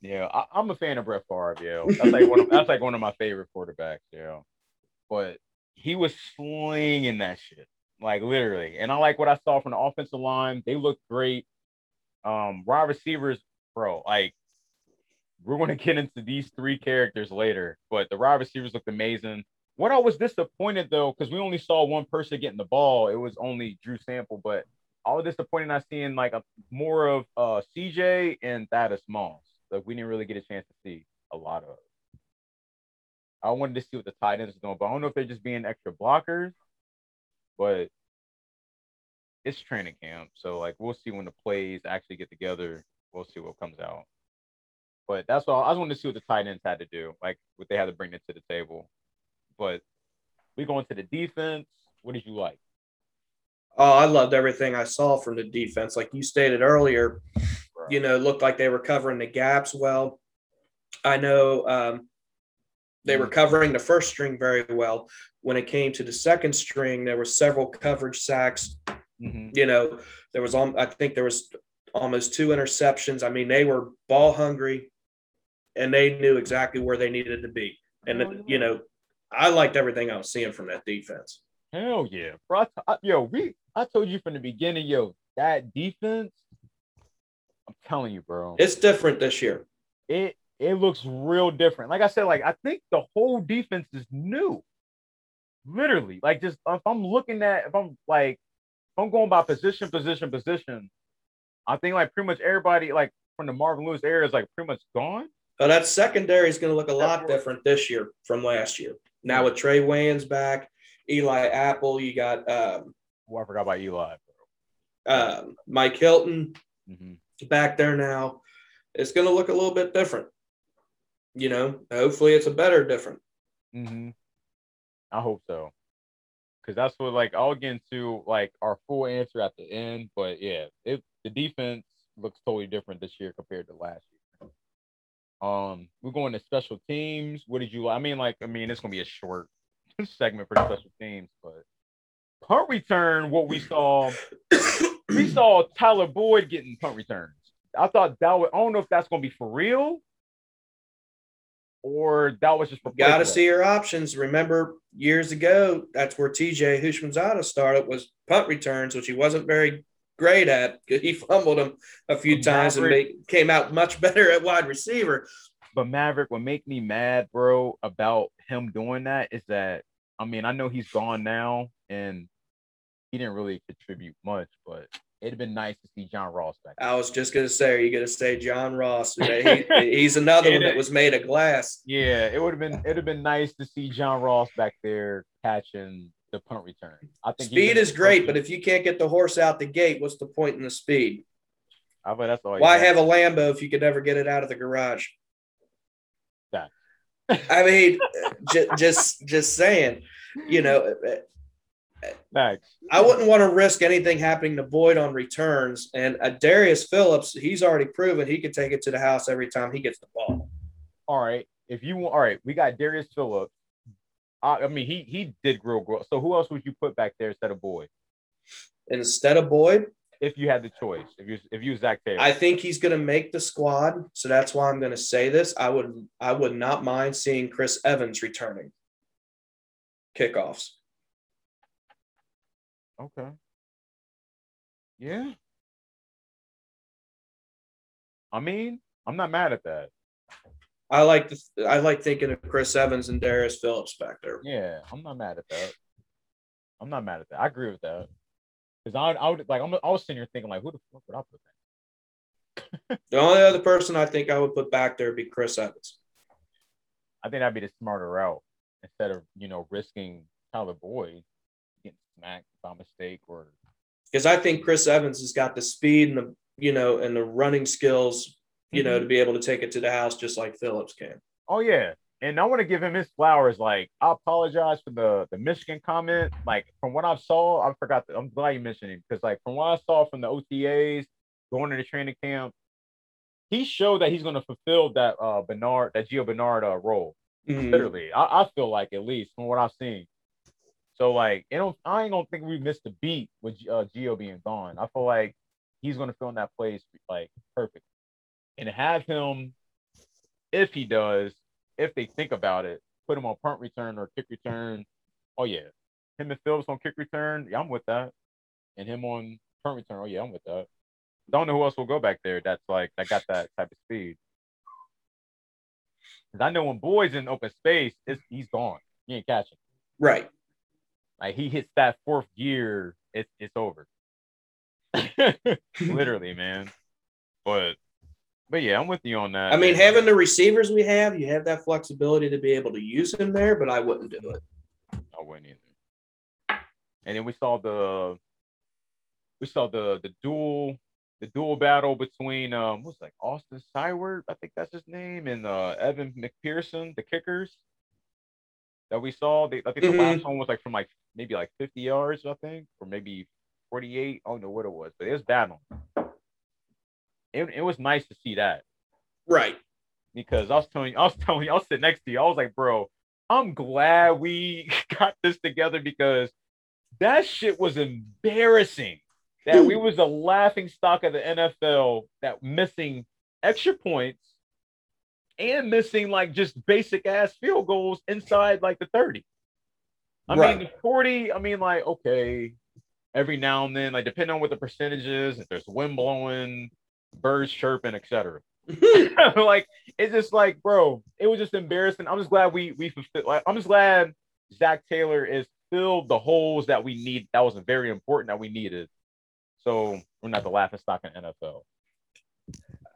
S3: Yeah, I, I'm a fan of Brett Favre. Yeah, that's like one of that's like one of my favorite quarterbacks. Yeah, but he was slinging that shit like literally, and I like what I saw from the offensive line. They looked great. Um, wide receivers, bro. Like we're going to get into these three characters later, but the wide receivers looked amazing. What I was disappointed though, because we only saw one person getting the ball. It was only Drew Sample, but I was disappointed not seeing like a more of uh CJ and Thaddeus Moss. Like we didn't really get a chance to see a lot of. I wanted to see what the tight ends are doing, but I don't know if they're just being extra blockers. But it's training camp, so like we'll see when the plays actually get together. We'll see what comes out. But that's all. I just wanted to see what the tight ends had to do, like what they had to bring it to the table. But we go into the defense. What did you like?
S4: Oh, I loved everything I saw from the defense. Like you stated earlier,
S3: bro?
S4: you know, it looked like they were covering the gaps well. I know um, they were covering the first string very well. When it came to the second string, there were several coverage sacks.
S3: Mhm.
S4: You know, there was, I think there was almost two interceptions. I mean, they were ball hungry, and they knew exactly where they needed to be. And
S3: yeah.
S4: you know, I liked everything I was seeing from that defense.
S3: Hell yeah, bro! I t- I- yo, we I told you from the beginning, yo, that defense. I'm telling you, bro.
S4: It's different this year.
S3: it it looks real different. Like I said, like I think the whole defense is new. Literally, like just if I'm looking at if I'm like if I'm going by position, position, position, I think like pretty much everybody like from the Marvin Lewis era is like pretty much gone.
S4: But that secondary is going to look a lot different this year from last year. Now with Trae Waynes back, Eli Apple, you got um,
S3: Oh, I forgot about Eli.
S4: um Mike Hilton
S3: Mhm.
S4: back there now. It's going to look a little bit different. You know, hopefully it's a better different.
S3: Mm-hmm. I hope so. Cause that's what like I'll get into like our full answer at the end. But yeah, it the defense looks totally different this year compared to last year. Um, we're going to special teams. What did you I mean, like, I mean, it's gonna be a short segment for the special teams, but punt return, what we saw, we saw Tyler Boyd getting punt returns. I thought that was I don't know if that's gonna be for real or that was just for
S4: Got to see your options. Remember years ago, that's where TJ Houshmandzadeh started was punt returns, which he wasn't very great at. He fumbled them a few
S3: But
S4: times and
S3: Maverick-
S4: made, came out much better at wide receiver.
S3: But Maverick, what make me mad, bro, about him doing that is that I mean, I know he's gone now and he didn't really contribute much, but it'd been nice to see John Ross back. There.
S4: I was just gonna say, are you gonna say John Ross? He- he's another one that was made of glass.
S3: Yeah, it would have been it'd have been nice to see John Ross back there catching the punt return. I think
S4: Speed is great, but if you can't get the horse out the gate, what's the point in the speed?
S3: I bet that's all.
S4: Why have a Lambo if you could never get it out of the garage?
S3: That.
S4: I mean, just just just saying, you know,
S3: Facts.
S4: I wouldn't want to risk anything happening to Boyd on returns. And uh, Darius Phillips, he's already proven he can take it to the house every time he gets the ball.
S3: All right, if you want, all right, we got Darius Phillips. I, I mean, he he did real grow. So who else would you put back there instead of Boyd?
S4: Instead of Boyd,
S3: If you had the choice, if you if you Zac Taylor,
S4: I think he's going to make the squad. So that's why I'm going to say this. I would I would not mind seeing Chris Evans returning kickoffs.
S3: Okay. Yeah. I mean, I'm not mad at that.
S4: I like the I like thinking of Chris Evans and Darius Phillips back there.
S3: Yeah, I'm not mad at that. I'm not mad at that. I agree with that. Because I, I would like I'm I was sitting here thinking like, who the fuck would I put that?
S4: The only other person I think I would put back there would be Chris Evans.
S3: I think that'd be the smarter route instead of you know risking Tyler Boyd getting smacked by mistake or
S4: because I think Chris Evans has got the speed and the you know and the running skills, you know, to be able to take it to the house just like Phillips can.
S3: Oh yeah, and I want to give him his flowers. Like I apologize for the the Michigan comment. Like from what I saw, I forgot. That, I'm glad you mentioned him because like from what I saw from the OTAs going to the training camp, he showed that he's going to fulfill that uh Bernard that Gio Bernard uh, role.
S4: Mhm.
S3: Literally, I, I feel like at least from what I've seen. So like, you know, I ain't gonna think we missed a beat with uh, Gio being gone. I feel like he's gonna fill in that place like perfect, and have him, if he does, if they think about it, put him on punt return or kick return. Oh yeah, him and Phillips on kick return. Yeah, I'm with that, and him on punt return. Oh yeah, I'm with that. Don't know who else will go back there. That's like that got that type of speed. Because I know when boys in open space, it's, he's gone. He ain't catching.
S4: Right.
S3: Like he hits that fourth gear, it's it's over. Literally, man. But but yeah, I'm with you on that.
S4: I mean, having the receivers we have, you have that flexibility to be able to use him there, but I wouldn't do it.
S3: I wouldn't either. And then we saw the we saw the the dual the dual battle between um what's like Austin Seibert, I think that's his name, and uh Evan McPherson, the kickers that we saw. They, I think the
S4: Mhm.
S3: last one was like from like maybe like 50 yards, I think, or maybe 48. I don't know what it was, but it was battling. It, it was nice to see that
S4: Right.
S3: because I was telling you, I was telling you, I was sitting next to you. I was like, bro, I'm glad we got this together because that shit was embarrassing. That we was a laughing stock of the NFL that missing extra points and missing like just basic ass field goals inside like the 30. I mean,
S4: Right.
S3: the 40, I mean, like, okay, every now and then, like depending on what the percentage is, if there's wind blowing, birds chirping, etc. like it's just like, bro, it was just embarrassing. I'm just glad we we fulfilled. Like, I'm just glad Zac Taylor is filled the holes that we need. That was very important that we needed. So we're not the laughing stock in NFL,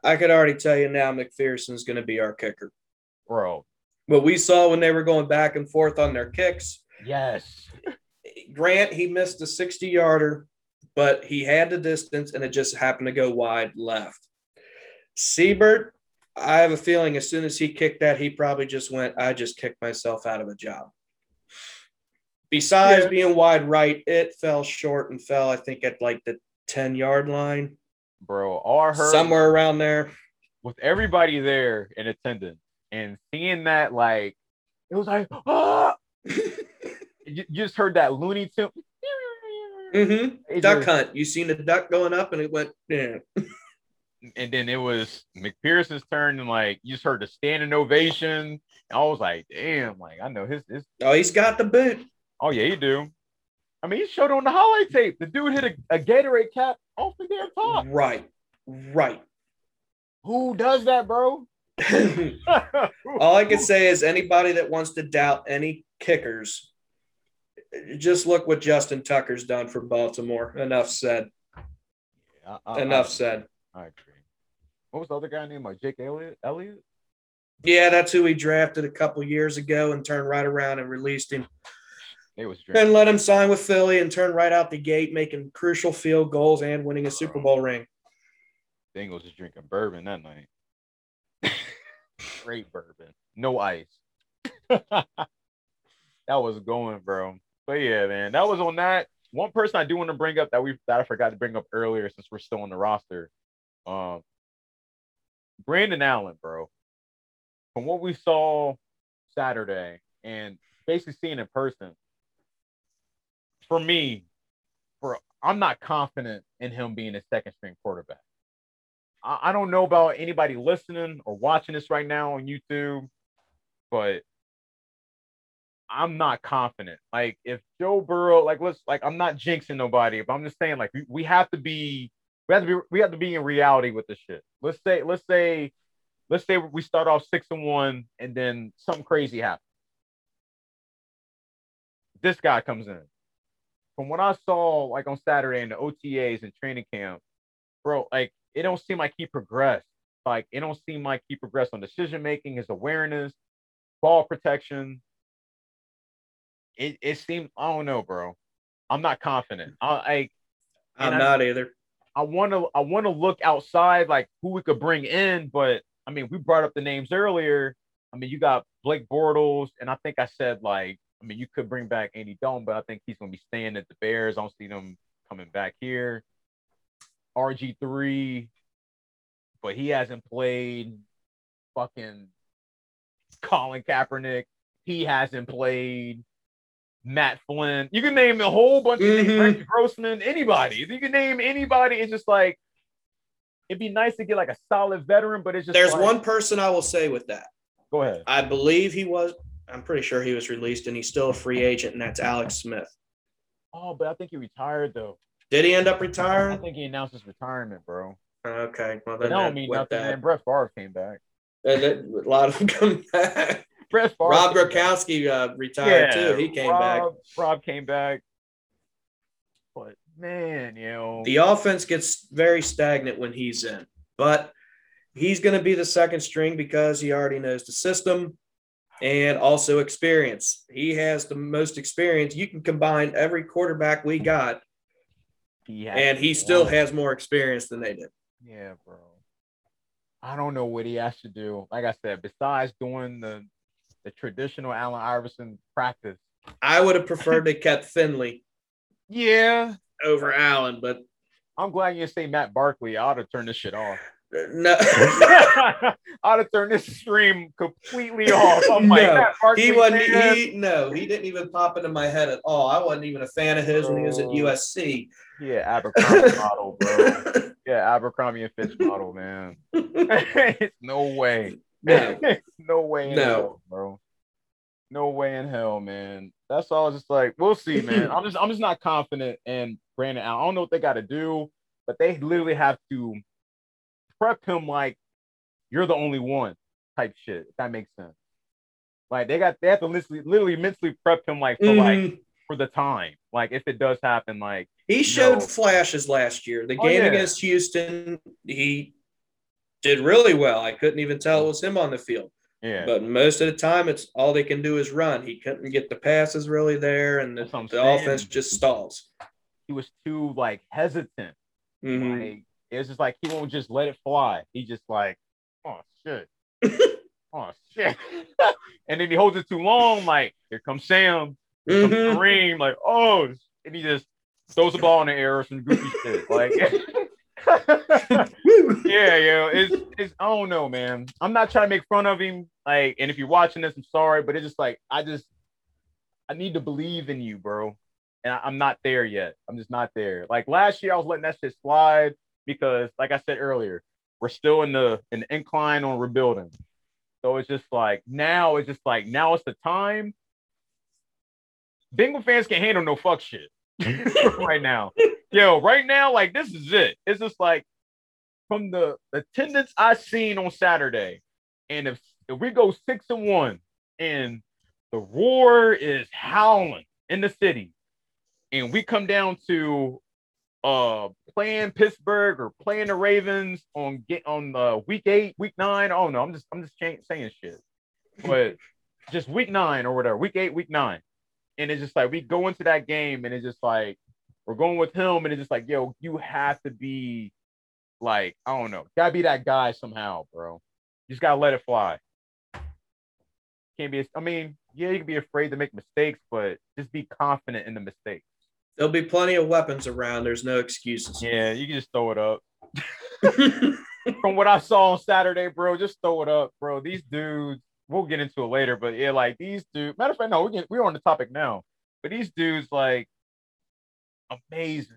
S4: I could already tell you now McPherson's going to be our kicker.
S3: bro.
S4: What we saw when they were going back and forth on their kicks,
S3: Yes,
S4: Grant, he missed a 60 yarder, but he had the distance and it just happened to go wide left. Seibert, I have a feeling as soon as he kicked that, he probably just went, I just kicked myself out of a job. Besides
S3: Yeah.
S4: being wide right, it fell short and fell, I think, at like the 10 yard line,
S3: bro. All I heard
S4: somewhere around there.
S3: with everybody there in attendance and seeing that, like, it was like, ah. You, you just heard that Looney Tune.
S4: Mm-hmm. Duck
S3: just-
S4: hunt. You seen the duck going up and it went, yeah.
S3: and then it was McPherson's turn, and like you just heard the standing ovation. And I was like, damn, like I know his his.
S4: Oh, he's got the boot.
S3: Oh yeah, you do. I mean, he showed on the highlight tape. The dude hit a, a Gatorade cap off the damn top.
S4: Right. Right.
S3: Who does that, bro?
S4: All I can say is anybody that wants to doubt any kickers, just look what Justin Tucker's done for Baltimore. Enough said.
S3: I, I,
S4: Enough
S3: I,
S4: said.
S3: I agree. What was the other guy named? Like Jake Elliott? Elliott?
S4: Yeah, that's who we drafted a couple years ago and turned right around and released him.
S3: It was drinking.
S4: And let him sign with Philly and turn right out the gate, making crucial field goals and winning a Super um, Bowl ring.
S3: Bengals is drinking bourbon that night. Great bourbon, no ice. that was going, bro. But yeah, man, that was on that. One person I do want to bring up that we that I forgot to bring up earlier since we're still on the roster. Um, Brandon Allen, bro. From what we saw Saturday and basically seeing in person, for me, for I'm not confident in him being a second string quarterback. I, I don't know about anybody listening or watching this right now on YouTube, but I'm not confident. Like if Joe Burrow, like let's like I'm not jinxing nobody, but I'm just saying like we, we have to be we have to be we have to be in reality with this shit. Let's say let's say let's say we start off six and one and then something crazy happens. This guy comes in. From what I saw like on Saturday in the OTAs and training camp, bro, like it don't seem like he progressed. Like it don't seem like he progressed on decision making, his awareness, ball protection. It it seemed I don't know, bro. I'm not confident. I, I
S4: I'm
S3: And I-
S4: not either.
S3: I want to I want to look outside like who we could bring in, but I mean we brought up the names earlier. I mean you got Blake Bortles, and I think I said like I mean you could bring back Andy Dalton, but I think he's gonna be staying at the Bears. I don't see them coming back here. RG three, but he hasn't played. Fucking Colin Kaepernick, he hasn't played. Matt Flynn. You can name a whole bunch of names,
S4: Mhm.
S3: Rex Grossman, anybody. You can name anybody. It's just like it'd be nice to get like a solid veteran, but it's just
S4: There's
S3: like-
S4: one person I will say with that.
S3: Go ahead.
S4: I believe he was. I'm pretty sure he was released, and he's still a free agent, and that's Alex Smith.
S3: Oh, but I think he retired though.
S4: Did he end up retiring?
S3: I think he announced his retirement, bro.
S4: Okay, well then
S3: that don't mean nothing.
S4: that.
S3: And Brett Favre came back.
S4: And that- a lot of them come back.
S3: Brett Favre.
S4: Rob. Gronkowski uh, retired too. He came back.
S3: Rob, Rob came back. But man, you know,
S4: The offense gets very stagnant when he's in, but he's going to be the second string because he already knows the system and also experience. He has the most experience. You can combine every quarterback we got,
S3: he
S4: and he still has more experience than they did.
S3: Yeah, bro. I don't know what he has to do. Like I said, besides doing the the traditional Allen Iverson practice.
S4: I would have preferred they kept Finley
S3: Yeah.
S4: over Allen, but
S3: I'm glad you say Matt Barkley. I ought to turn this shit off.
S4: Uh, no.
S3: I ought to turn this stream completely off. I'm like,
S4: No,
S3: Matt Barkley,
S4: he wasn't.
S3: man.
S4: He no, he didn't even pop into my head at all. I wasn't even a fan of his when he was at
S3: Oh.
S4: USC.
S3: Yeah, Abercrombie model, bro. Yeah, Abercrombie and Fitch model, man. no way.
S4: No.
S3: no way in
S4: No.
S3: hell, bro. No way in hell, man. That's all. Just like we'll see, man. I'm just I'm just not confident in Brandon Allen. I don't know what they got to do, but they literally have to prep him like you're the only one type shit. If that makes sense. Like they got they have to literally, literally mentally prep him like for like
S4: Mhm.
S3: for the time. Like if it does happen, like
S4: He showed
S3: No.
S4: flashes last year. The
S3: Oh,
S4: game
S3: yeah.
S4: against Houston, he did really well. I couldn't even tell it was him on the field.
S3: yeah.
S4: But most of the time, it's all they can do is run. He couldn't get the passes really there, and the,
S3: That's what I'm
S4: the offense just stalls.
S3: he was too like hesitant.
S4: Mhm.
S3: Like it's just like he won't just let it fly. He just like, oh shit. oh shit. and then he holds it too long, like, here comes Sam, here comes
S4: Mhm.
S3: Kareem, like, oh, and he just throws the ball in the air or some goofy shit. Like yeah, yeah. It's it's I don't know, man. I'm not trying to make fun of him. Like, and if you're watching this, I'm sorry, but it's just like I just I need to believe in you, bro. And I, I'm not there yet. I'm just not there. Like last year, I was letting that shit slide because, like I said earlier, we're still in the in the incline on rebuilding. So it's just like now, it's just like now it's the time. Bengal fans can't handle no fuck shit right now. Yo, right now, like this is it. It's just like from the attendance I seen on Saturday, and if if we go six and one, and the roar is howling in the city, and we come down to uh playing Pittsburgh or playing the Ravens on get on the week eight, week nine. Oh no, I'm just I'm just saying shit. But just week nine or whatever, week eight, week nine. And it's just like we go into that game and it's just like we're going with him, and it's just like, yo, you have to be like, I don't know, gotta be that guy somehow, bro. You just gotta let it fly. Can't be. I mean, yeah, you can be afraid to make mistakes, but just be confident in the mistakes.
S4: There'll be plenty of weapons around. There's no excuses.
S3: Yeah, you can just throw it up. From what I saw on Saturday, bro, just throw it up, bro. These dudes, we'll get into it later, but yeah, like these dudes. Matter of fact, no, we get, we're on the topic now. But these dudes, like, amazing,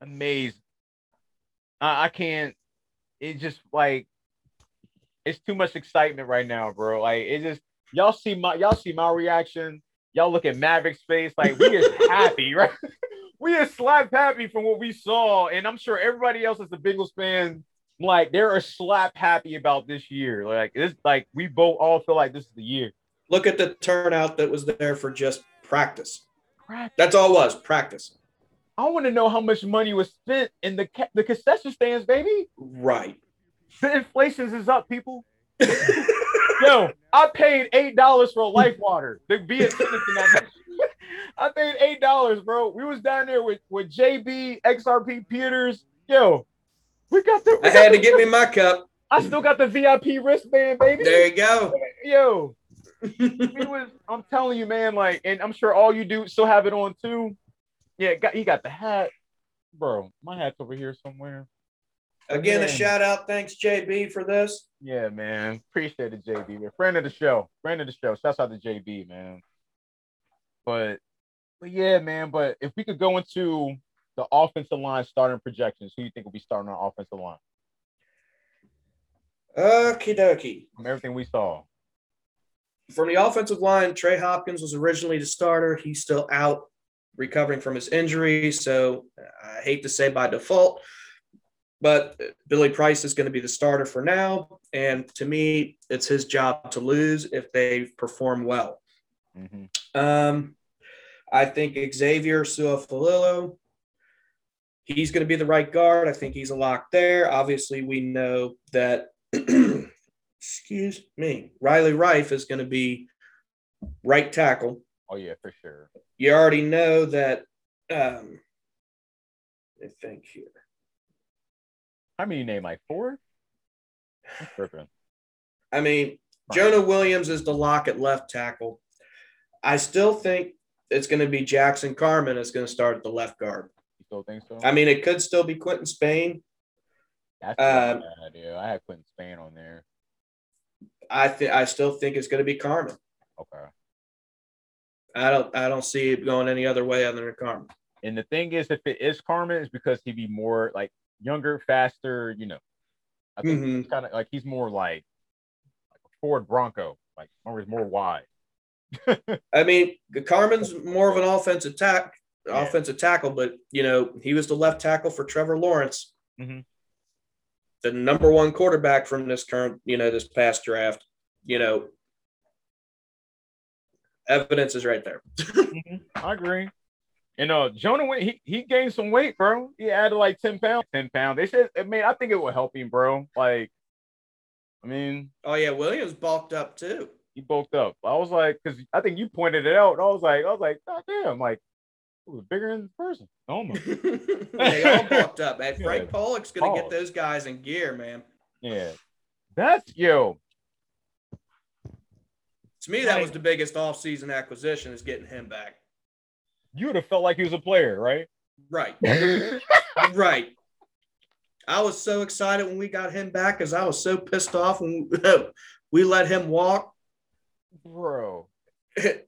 S3: amazing. I, I can't. It just like it's too much excitement right now, bro. Like it just y'all see my y'all see my reaction. Y'all look at Maverick's face, like we is happy, right? we is slap happy from what we saw, and I'm sure everybody else is a Bengals fan. Like they're a slap happy about this year. Like it's like we both all feel like this is the year.
S4: Look at the turnout that was there for just practice. practice. That's all it was practice.
S3: I want to know how much money was spent in the the concession stands, baby.
S4: Right.
S3: The inflations is up, people. Yo, I paid eight dollars for a life water to be attendant in that. I paid eight dollars, bro. We was down there with with JB, XRP Peters. Yo, we got the.
S4: We I got had the, to get me my cup.
S3: I still got the VIP wristband, baby.
S4: There you go.
S3: Yo, he was. I'm telling you, man. Like, and I'm sure all you do still have it on too. Yeah, got he got the hat, bro. My hat's over here somewhere.
S4: Again, man. a shout out. Thanks, JB, for this.
S3: Yeah, man. Appreciate it, JB. Man. Friend of the show. Friend of the show. Shouts out to JB, man. But, but yeah, man. But if we could go into the offensive line starting projections, who you think will be starting on offensive line?
S4: Okie dokie.
S3: From everything we saw.
S4: From the offensive line, Trey Hopkins was originally the starter. He's still out recovering from his injury. So I hate to say by default, but Billy Price is going to be the starter for now. And to me, it's his job to lose if they perform well. Mm-hmm. Um, I think Xavier Su'a-Filo, he's going to be the right guard. I think he's a lock there. Obviously, we know that, excuse me, Riley Reiff is going to be right tackle.
S3: Oh, yeah, for sure
S4: you already know that. Um, I think here.
S3: How many name like four?
S4: I mean, Jonah Williams is the lock at left tackle. I still think it's going to be Jackson Carman is going to start at the left guard.
S3: Still think so?
S4: I mean, it could still be Quinton Spain.
S3: That's a um, bad idea. I have Quinton Spain on there.
S4: I think I still think it's going to be Carman.
S3: Okay.
S4: I don't I don't see it going any other way other than Carman.
S3: And the thing is, if it is Carman, it's because he'd be more like younger, faster. You know, I think mm-hmm. kind of like he's more like, like a Ford Bronco, like or he's more wide.
S4: I mean, Carman's more of an offensive tack, yeah. offensive tackle, but you know he was the left tackle for Trevor Lawrence, mm-hmm. the number one quarterback from this current, you know, this past draft. You know, evidence is right there.
S3: mm-hmm. I agree. And uh, Jonah went. He, he gained some weight, bro. He added like ten pounds. Ten pounds. They said, I mean, I think it will help him, bro. Like, I mean,
S4: oh yeah, Williams bulked up too.
S3: He bulked up. I was like, because I think you pointed it out. I was like, I was like, God damn, like was bigger than the person. Almost.
S4: they all bulked up. Man. Frank yeah. Pollack's gonna Pollack. get those guys in gear, man.
S3: Yeah, that's yo.
S4: To me, that was the biggest offseason acquisition is getting him back.
S3: You would have felt like he was a player, right?
S4: Right. right. I was so excited when we got him back because I was so pissed off when we let him walk.
S3: Bro.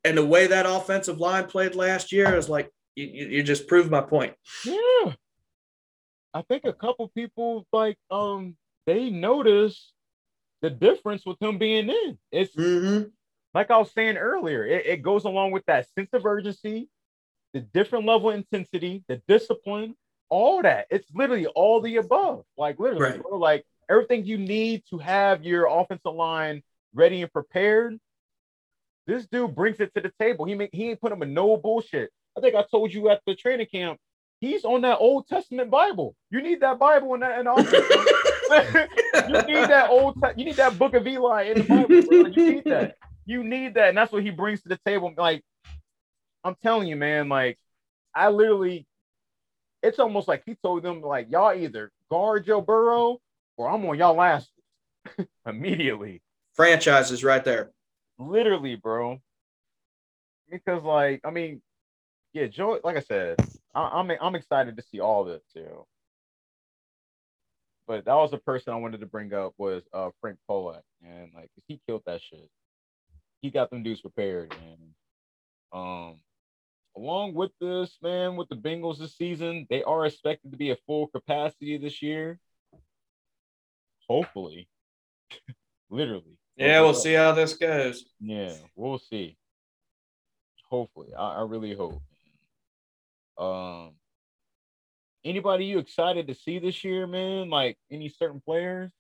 S4: And the way that offensive line played last year is like, you, you just proved my point.
S3: Yeah. I think a couple people like um they noticed the difference with him being in. It's mm-hmm like I was saying earlier, it, it goes along with that sense of urgency, the different level of intensity, the discipline, all that. It's literally all the above. Like literally, right. bro, like everything you need to have your offensive line ready and prepared. This dude brings it to the table. He make, he ain't put him in no bullshit. I think I told you at the training camp. he's on that Old Testament Bible. You need that Bible in that in office. you need that old. Te- you need that Book of Eli in the Bible. Bro. You need that. You need that, and that's what he brings to the table. Like I'm telling you, man. Like I literally, it's almost like he told them, like y'all either guard Joe Burrow or I'm on y'all last immediately.
S4: Franchises right there.
S3: Literally, bro. Because like, I mean, yeah, Joe. Like I said, I, am I'm, I'm excited to see all of it too. But that was the person I wanted to bring up was uh Frank Pollack, and like he killed that shit. He got them dudes prepared, and um, along with this, man, with the Bengals this season, they are expected to be at full capacity this year. Hopefully, literally.
S4: Yeah, we'll see how this goes.
S3: Yeah, we'll see. Hopefully, I, I really hope. Um, anybody you excited to see this year, man? Like any certain players?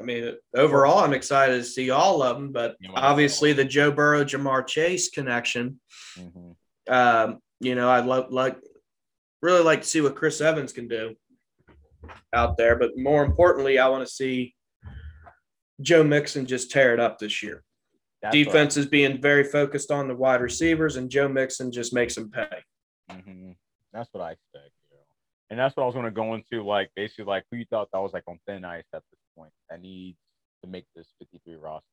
S4: I mean, overall, I'm excited to see all of them, but obviously the Joe Burrow, Ja'Marr Chase connection. Mm-hmm. Um, you know, I'd love, like, really like to see what Chris Evans can do out there, but more importantly, I want to see Joe Mixon just tear it up this year. That's Defense is being very focused on the wide receivers, and Joe Mixon just makes them pay.
S3: Mm-hmm. That's what I expect, you know. And that's what I was going to go into, like basically, like who you thought that was like on thin ice at this point that needs to make this 53 roster.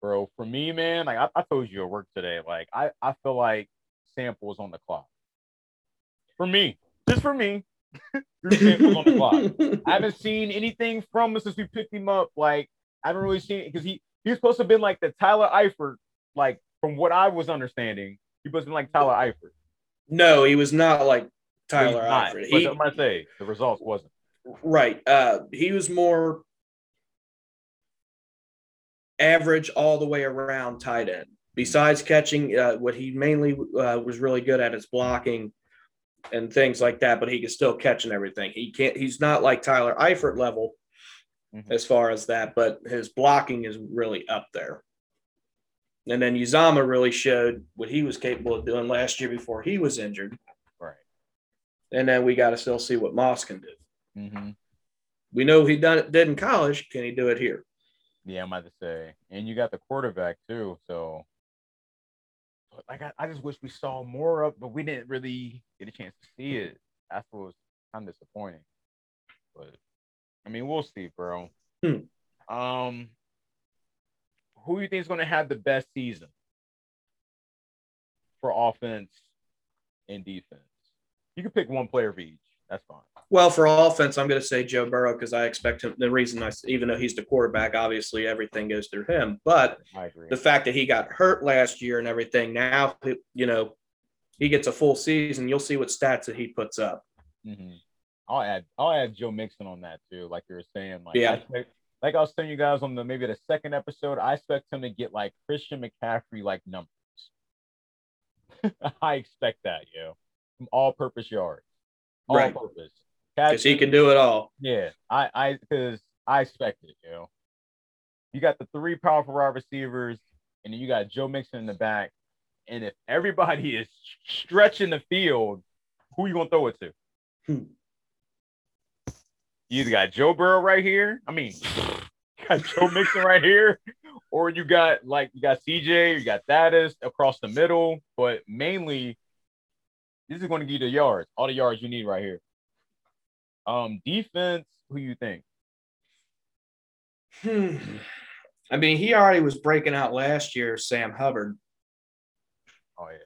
S3: Bro, for me, man, like I, I told you at work today, like I, I feel like Sample samples on the clock. For me, just for me, on the clock. I haven't seen anything from him since we picked him up. Like I haven't really seen it because he he was supposed to have been like the Tyler Eifert, like from what I was understanding, he wasn't like Tyler Eifert.
S4: No, he was not like Tyler not, Eifert.
S3: He, I'm say the results wasn't
S4: right. Uh, he was more average all the way around tight end. Besides catching, uh, what he mainly uh, was really good at is blocking and things like that, but he can still catch and everything. He can't. He's not like Tyler Eifert level mm-hmm. as far as that, but his blocking is really up there. And then Uzomah really showed what he was capable of doing last year before he was injured.
S3: Right.
S4: And then we got to still see what Moss can do.
S3: Mm-hmm.
S4: We know he done it did in college. Can he do it here?
S3: Yeah, I'm about to say. And you got the quarterback too. So like I, I just wish we saw more of, but we didn't really get a chance to see it. That's what was kind of disappointing. But I mean, we'll see, bro.
S4: Hmm.
S3: Um, who do you think is going to have the best season for offense and defense? You can pick one player of each. That's fine.
S4: Well, for offense, I'm going to say Joe Burrow because I expect him. The reason I, even though he's the quarterback, obviously everything goes through him. But the fact that he got hurt last year and everything, now you know he gets a full season. You'll see what stats that he puts up.
S3: Mm-hmm. I'll add I'll add Joe Mixon on that too, like you were saying. Like
S4: yeah.
S3: I like I was telling you guys on the maybe the second episode, I expect him to get like Christian McCaffrey like numbers. I expect that, yo, from all purpose yards, all
S4: right. Because he can do it all.
S3: Yeah, I, I, because I expect it. You know, you got the three powerful wide receivers, and you got Joe Mixon in the back. And if everybody is stretching the field, who you gonna throw it to?
S4: Hmm.
S3: You either got Joe Burrow right here. I mean, you got Joe Mixon right here, or you got like you got CJ, you got Thaddeus across the middle. But mainly, this is going to give you the yards, all the yards you need right here. Um, defense, who you think?
S4: Hmm. I mean, he already was breaking out last year, Sam Hubbard.
S3: Oh yeah.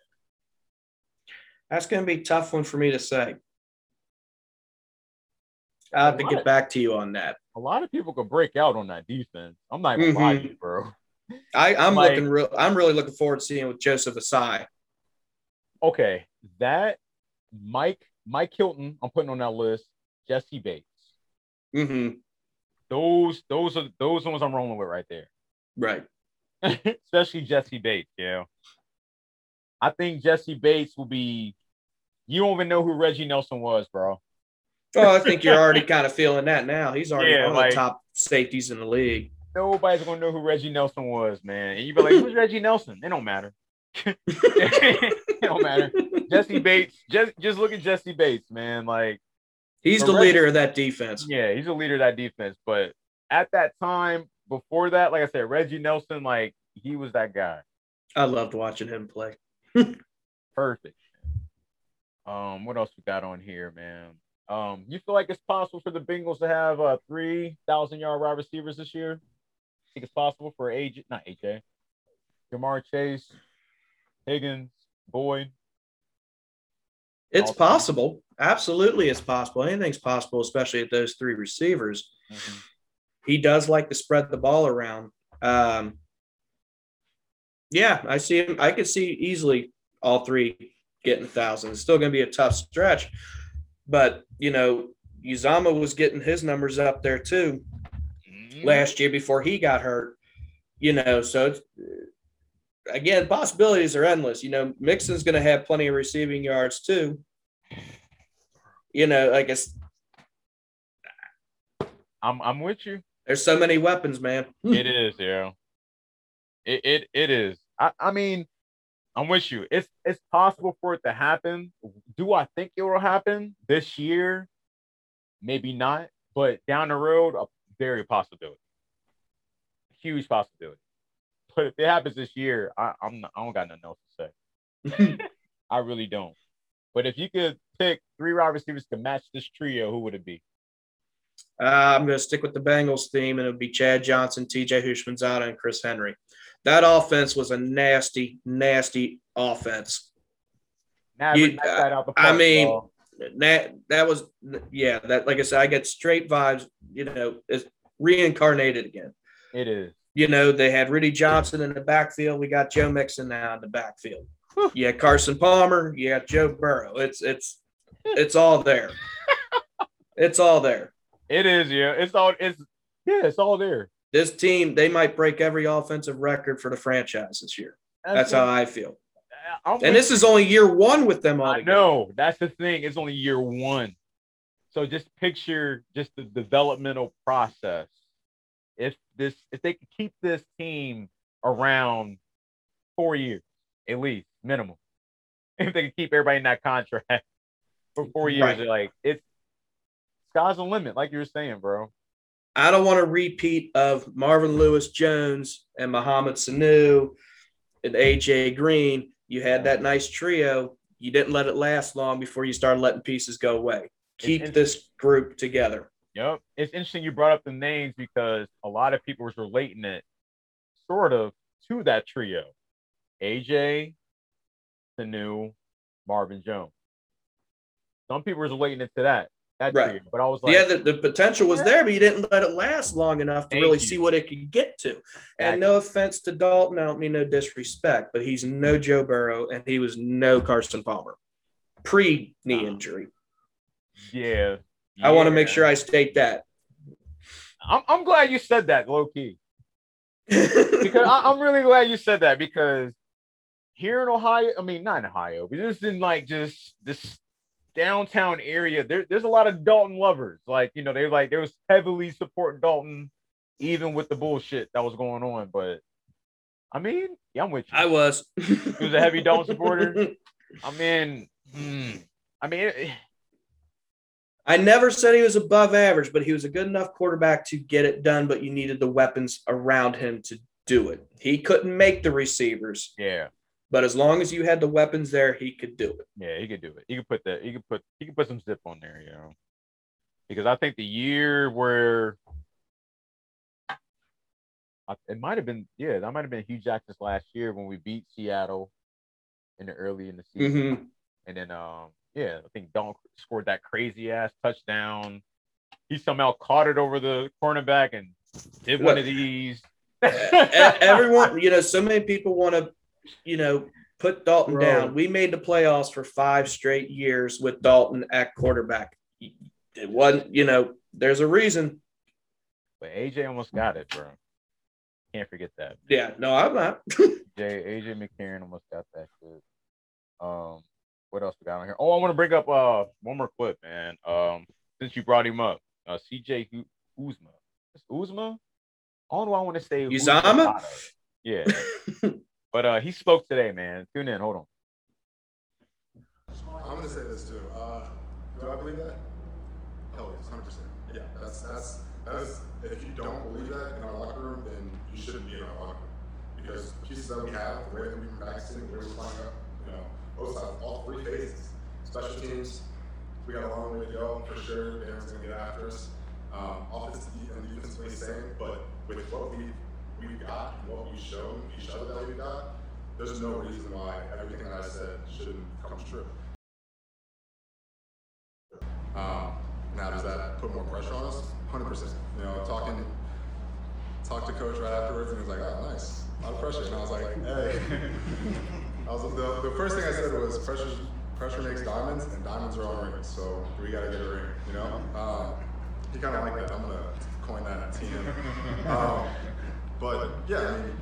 S4: That's going to be a tough one for me to say. I have to get of, back to you on that.
S3: A lot of people could break out on that defense. I'm not even mm-hmm. lying, bro.
S4: I, I'm like, looking real. I'm really looking forward to seeing with Joseph Ossai.
S3: Okay, that Mike Mike Hilton. I'm putting on that list. Jessie Bates.
S4: Mm-hmm.
S3: Those those are those ones I'm rolling with right there.
S4: Right.
S3: Especially Jessie Bates, yeah. I think Jessie Bates will be. You don't even know who Reggie Nelson was, bro.
S4: Oh, I think you're already kind of feeling that now. He's already yeah, one like, of the top safeties in the league.
S3: Nobody's gonna know who Reggie Nelson was, man. And you'd be like, "Who's Reggie Nelson?" It don't matter. it don't matter. Jessie Bates, just just look at Jessie Bates, man. Like
S4: He's the
S3: Already-
S4: leader of that defense.
S3: Yeah, he's the leader of that defense. But at that time, before that, like I said, Reggie Nelson, like he was that guy.
S4: I loved watching him play.
S3: Perfect. Um, what else we got on here, man? Um, you feel like it's possible for the Bengals to have uh three thousand yard wide receivers this year? Think it's possible for AJ, not AJ, Ja'Marr Chase, Higgins, Boyd.
S4: It's possible. Absolutely, it's possible. Anything's possible, especially at those three receivers.
S3: Mhm.
S4: He does like to spread the ball around. Um, yeah, I see him. I could see easily all three getting a thousand. It's still going to be a tough stretch, but you know, Uzama was getting his numbers up there too last year before he got hurt. You know, so it's, again, possibilities are endless. You know, Mixon's going to have plenty of receiving yards too. You know, I guess
S3: I'm I'm with you.
S4: there's so many weapons, man.
S3: it is, yeah. It it it is. I, I mean, I'm with you. It's it's possible for it to happen. Do I think it will happen this year? Maybe not, but down the road, a very possibility. Huge possibility. But if it happens this year, I, I'm not, I don't got nothing else to say. I really don't. But if you could pick three wide receivers to match this trio, who would it be?
S4: Uh, I'm going to stick with the Bengals theme, and it would be Chad Johnson, TJ Houshmandzadeh, and Chris Henry. That offense was a nasty, nasty offense. You-
S3: knock that out the
S4: I mean. That that was yeah. That like I said, I get straight vibes. You know, it's reincarnated again.
S3: it is.
S4: You know, they had Rudi Johnson in the backfield. We got Joe Mixon now in the backfield. Yeah, Carson Palmer. Yeah, Joe Burrow. It's it's it's all there. It's all there.
S3: It is, yeah. It's all it's yeah, it's all there.
S4: This team, they might break every offensive record for the franchise this year. That's how I feel.
S3: I'm
S4: And this is only year one with them all.
S3: I know that's the thing. It's only year one. So just picture just the developmental process. If this if they could keep this team around four years at least, minimum. If they could keep everybody in that contract for four years,
S4: Right.
S3: like it's sky's the limit, like you were saying, bro.
S4: I don't want a repeat of Marvin Lewis Jones and Mohamed Sanu and AJ Green. You had that nice trio. You didn't let it last long before you started letting pieces go away. Keep this group together.
S3: Yep. It's interesting you brought up the names because a lot of people was relating it sort of to that trio. AJ, Sanu, Marvin Jones. Some people was waiting it to that. That
S4: Right.
S3: trio. But I was like,
S4: yeah, the, the potential was there, but you didn't let it last long enough to
S3: Thank
S4: really
S3: you.
S4: see what it could get to. And no offense to Dalton, I don't mean no disrespect, but he's no Joe Burrow and he was no Carson Palmer pre knee injury.
S3: yeah.
S4: I want to make sure I state that.
S3: I'm, I'm glad you said that, low key. Because I, I'm really glad you said that because here in Ohio, I mean, not in Ohio, but just in like just this downtown area, there, there's a lot of Dalton lovers. Like, you know, they like they was heavily supporting Dalton, even with the bullshit that was going on. But I mean, yeah, I'm with you.
S4: I was.
S3: He was a heavy Dalton supporter? I mean, hmm, I mean, it-
S4: I never said he was above average, but he was a good enough quarterback to get it done, but you needed the weapons around him to do it. He couldn't make the receivers,
S3: yeah,
S4: but as long as you had the weapons there, he could do it.
S3: yeah, he could do it. He could put that. He could put. He could put some zip on there, you know. Because I think the year where I- it might have been, yeah, that might have been Hue Jackson's last year when we beat Seattle in the early in the season,
S4: Mm-hmm.
S3: and then um, yeah, I think Don scored that crazy ass touchdown. He somehow caught it over the cornerback and did one of these.
S4: Everyone, you know, so many people want to, you know, put Dalton
S3: Bro.
S4: down. We made the playoffs for five straight years with Dalton at quarterback. It wasn't, you know, there's a reason.
S3: But AJ almost got it, bro. Can't forget that.
S4: Yeah, no, I'm not.
S3: J AJ McCarron almost got that shit. Um, what else we got on here? Oh, I want to bring up uh one more clip, man. Um, since you brought him up, uh, CJ Hu- Uzma. It's Uzma. I don't know. why I want to say
S4: Uzama?
S3: Uzama. Yeah, But uh, he spoke today, man. Tune in. Hold on.
S7: I'm gonna say this too. Uh, do I believe that? Hell yes, hundred percent. Yeah, that's that's that's. If you don't believe that in our locker room, then you shouldn't be in our locker room because the pieces that we have, the way that we've been practicing, the way we're playing up, you know, both sides, all three phases. Special teams, we got a long way to go for sure. Darren's gonna get after us. Um, offensively and defensively, same. But with what we we've got what we shown each other that we've got, there's no reason why everything that I said shouldn't come true. Um, now, does that put more pressure on us? 100%. You know, talking, talked to coach right afterwards, and he was like, "Oh, nice, a lot of pressure." And I was like, "Hey," I was the, the first thing I said was, "Pressure, pressure makes diamonds, and diamonds are on rings, so we got to get a ring." You know, um, he kind of liked that. I'm gonna coin that to him. Um, but yeah, I mean,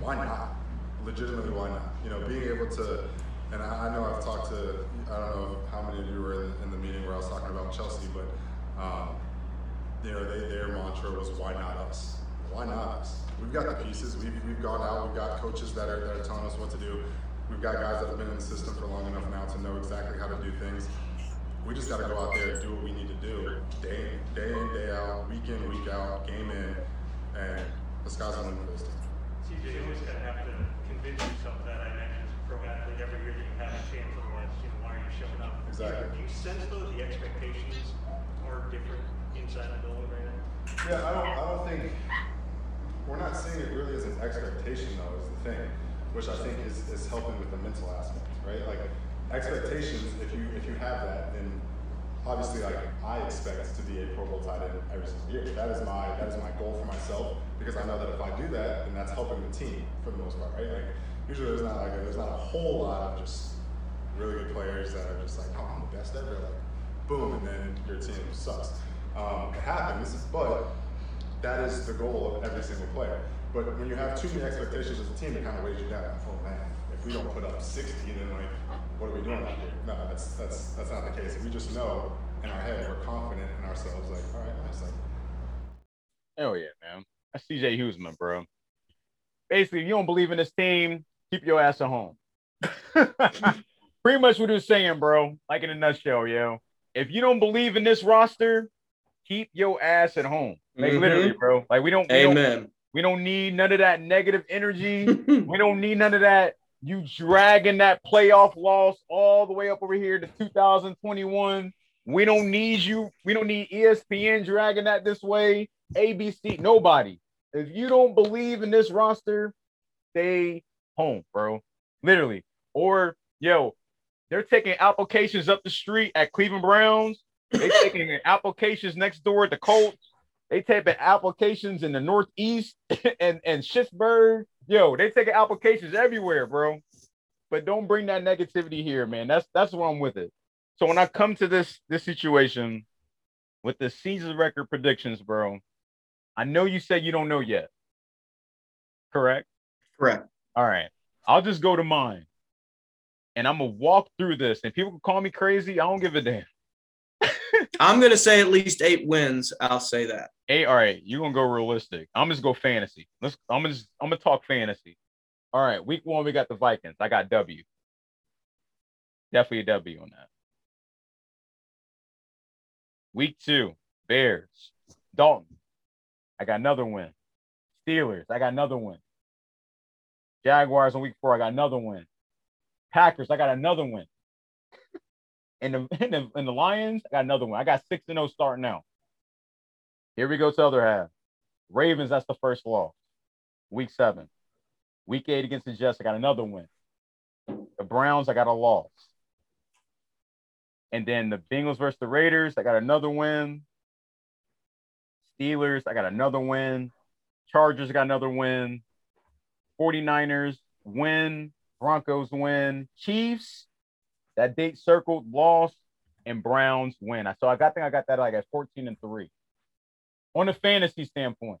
S7: why not? Legitimately, why not? You know, being able to, and I, I know I've talked to, I don't know how many of you were in, in the meeting where I was talking about Chelsea, but, um, you know, they, their mantra was why not us? Why not us? We've got the pieces. We've, we've gone out. We've got coaches that are, that are telling us what to do. We've got guys that have been in the system for long enough now to know exactly how to do things. We just got to go out there and do what we need to do, day in, day in, day out, week in, week out, game in, and the sky's the limit for team.
S8: CJ, you always gonna have to convince yourself that I imagine as a pro athlete every year that you have a chance, otherwise, you know, why are you showing up?
S7: Exactly.
S8: Do you sense though the expectations are different inside the building right now?
S7: Yeah, I don't, I don't think, we're not seeing it really as an expectation though, is the thing, which I think is, is helping with the mental aspect, right? Like, expectations, if you, if you have that, then obviously like, I expect to be a Pro Bowl tight end every single year. That is my, that is my goal for myself, because I know that if I do that, then that's helping the team for the most part, right? Like, usually there's not like, a, there's not a whole lot of just really good players that are just like, oh, I'm the best ever, like, boom, and then your team sucks. Um, it happens, but that is the goal of every single player. But when you have too many expectations as a team, it kind of weighs you down. Oh man, if we don't put up 60, then like, what are we doing out here? No, that's that's that's not the case. If we just know in our head, we're confident in ourselves. Like, all right, nice. Like,
S3: Hell yeah, man. That's CJ Uzomah, bro. Basically, if you don't believe in this team, keep your ass at home. Pretty much what he was saying, bro. Like in a nutshell, yo. If you don't believe in this roster, keep your ass at home. Like
S4: Mhm.
S3: literally, bro. Like we don't, we don't
S4: Amen.
S3: we don't need none of that negative energy. we don't need none of that. You dragging that playoff loss all the way up over here to 2021. We don't need you. We don't need ESPN dragging that this way. ABC, nobody. If you don't believe in this roster, stay home, bro. Literally. Or yo, they're taking applications up the street at Cleveland Browns. They taking applications next door at the Colts. They taking applications in the Northeast and and Schittsburg. Yo, they taking applications everywhere, bro. But don't bring that negativity here, man. That's that's where I'm with it. So when I come to this this situation with the season record predictions, bro, I know you said you don't know yet. Correct?
S4: Correct.
S3: All right. I'll just go to mine. And I'm gonna walk through this. And people can call me crazy. I don't give a damn.
S4: I'm gonna say at least eight wins. I'll say that.
S3: Hey, all right, you're gonna go realistic. I'm just go fantasy. Let's I'm gonna just, I'm gonna talk fantasy. All right, week one, we got the Vikings. I got W. Definitely a W on that. Week two, Bears. Dalton. I got another win. Steelers. I got another win. Jaguars on week four. I got another win. Packers. I got another win. And the, and the and the Lions. I got another one. I got six and zero starting out. Here we go to the other half. Ravens. That's the first loss. Week seven. Week eight against the Jets. I got another win. The Browns. I got a loss. And then the Bengals versus the Raiders. I got another win. Steelers. I got another win. Chargers. Got another win. 49ers win. Broncos win. Chiefs. That date circled, lost, and Browns win. So I got I think I got that like at 14 and 3. On a fantasy standpoint.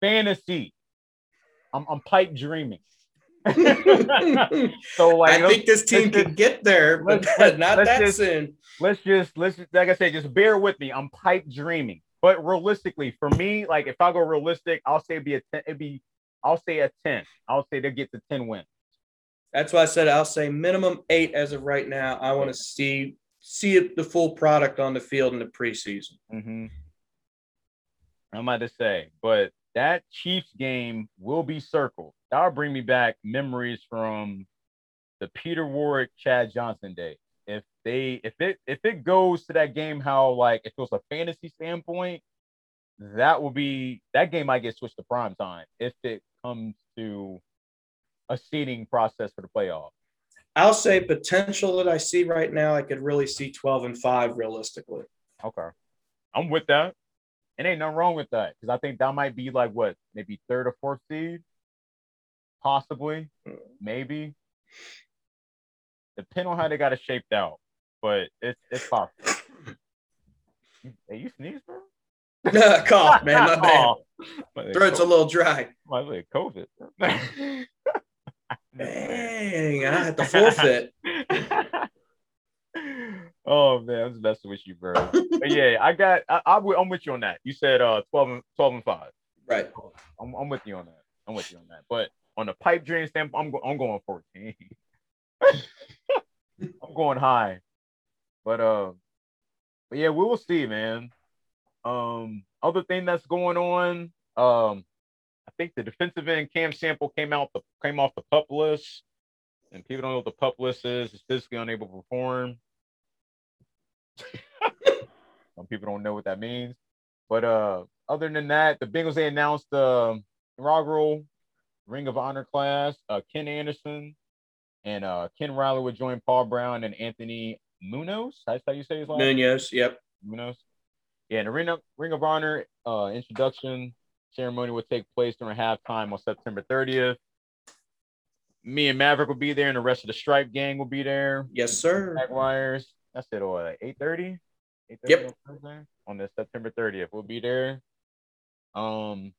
S3: Fantasy. I'm I'm pipe dreaming. so like
S4: I think this team
S3: let's
S4: get there, but not that
S3: just-
S4: soon.
S3: let's just let's just, like I said, just bear with me. I'm pipe dreaming. But realistically, for me, like if I go realistic, I'll say it'd be a ten, it'd be I'll say a 10. I'll say they get to 10 wins.
S4: That's why I said I'll say minimum eight as of right now. I want to see see it, the full product on the field in the preseason.
S3: Mm-hmm. I'm about to say, but that Chiefs game will be circled. That'll bring me back memories from the Peter Warrick, Chad Johnson day. If they if it if it goes to that game how like if it was a fantasy standpoint, that will be that game might get switched to prime time if it comes to a seeding process for the playoff.
S4: I'll say potential that I see right now. I could really see twelve and five realistically.
S3: Okay. I'm with that. And ain't nothing wrong with that because I think that might be like what, maybe third or fourth seed, possibly, maybe. Depend on how they got it shaped out, but it's it's possible. Hey, you sneeze, bro?
S4: Cough, man. My bad. Throat's a little dry.
S3: my COVID.
S4: Dang, I had to forfeit.
S3: oh man, I'm just messing with you, bro. But yeah, I got. I, I, am with you on that. You said uh 12 and 12 and five.
S4: Right.
S3: I'm, I'm with you on that. I'm with you on that. But on the pipe dream standpoint, I'm, go, I'm going 14. I'm going high. But uh, but yeah, we will see, man. Um, other thing that's going on, um, think the defensive end Cam Sample came out the came off the pup list, and people don't know what the pup list is. Is physically unable to perform. Some people don't know what that means. But uh, other than that, the Bengals they announced the um, inaugural Ring of Honor class. Uh, Ken Anderson and uh, Ken Riley would join Paul Brown and Anthony Munoz. That's how you say his last name.
S4: Munoz. Yep.
S3: Munoz. Yeah, and the Ring of, Ring of Honor uh, introduction ceremony will take place during halftime on September 30th. Me and Maverick will be there, and the rest of the Stripe gang will be there.
S4: Yes, sir.
S3: Jaguars. That's it. Or 8:30. 8:30
S4: Yep.
S3: on On the September 30th, we'll be there. Um,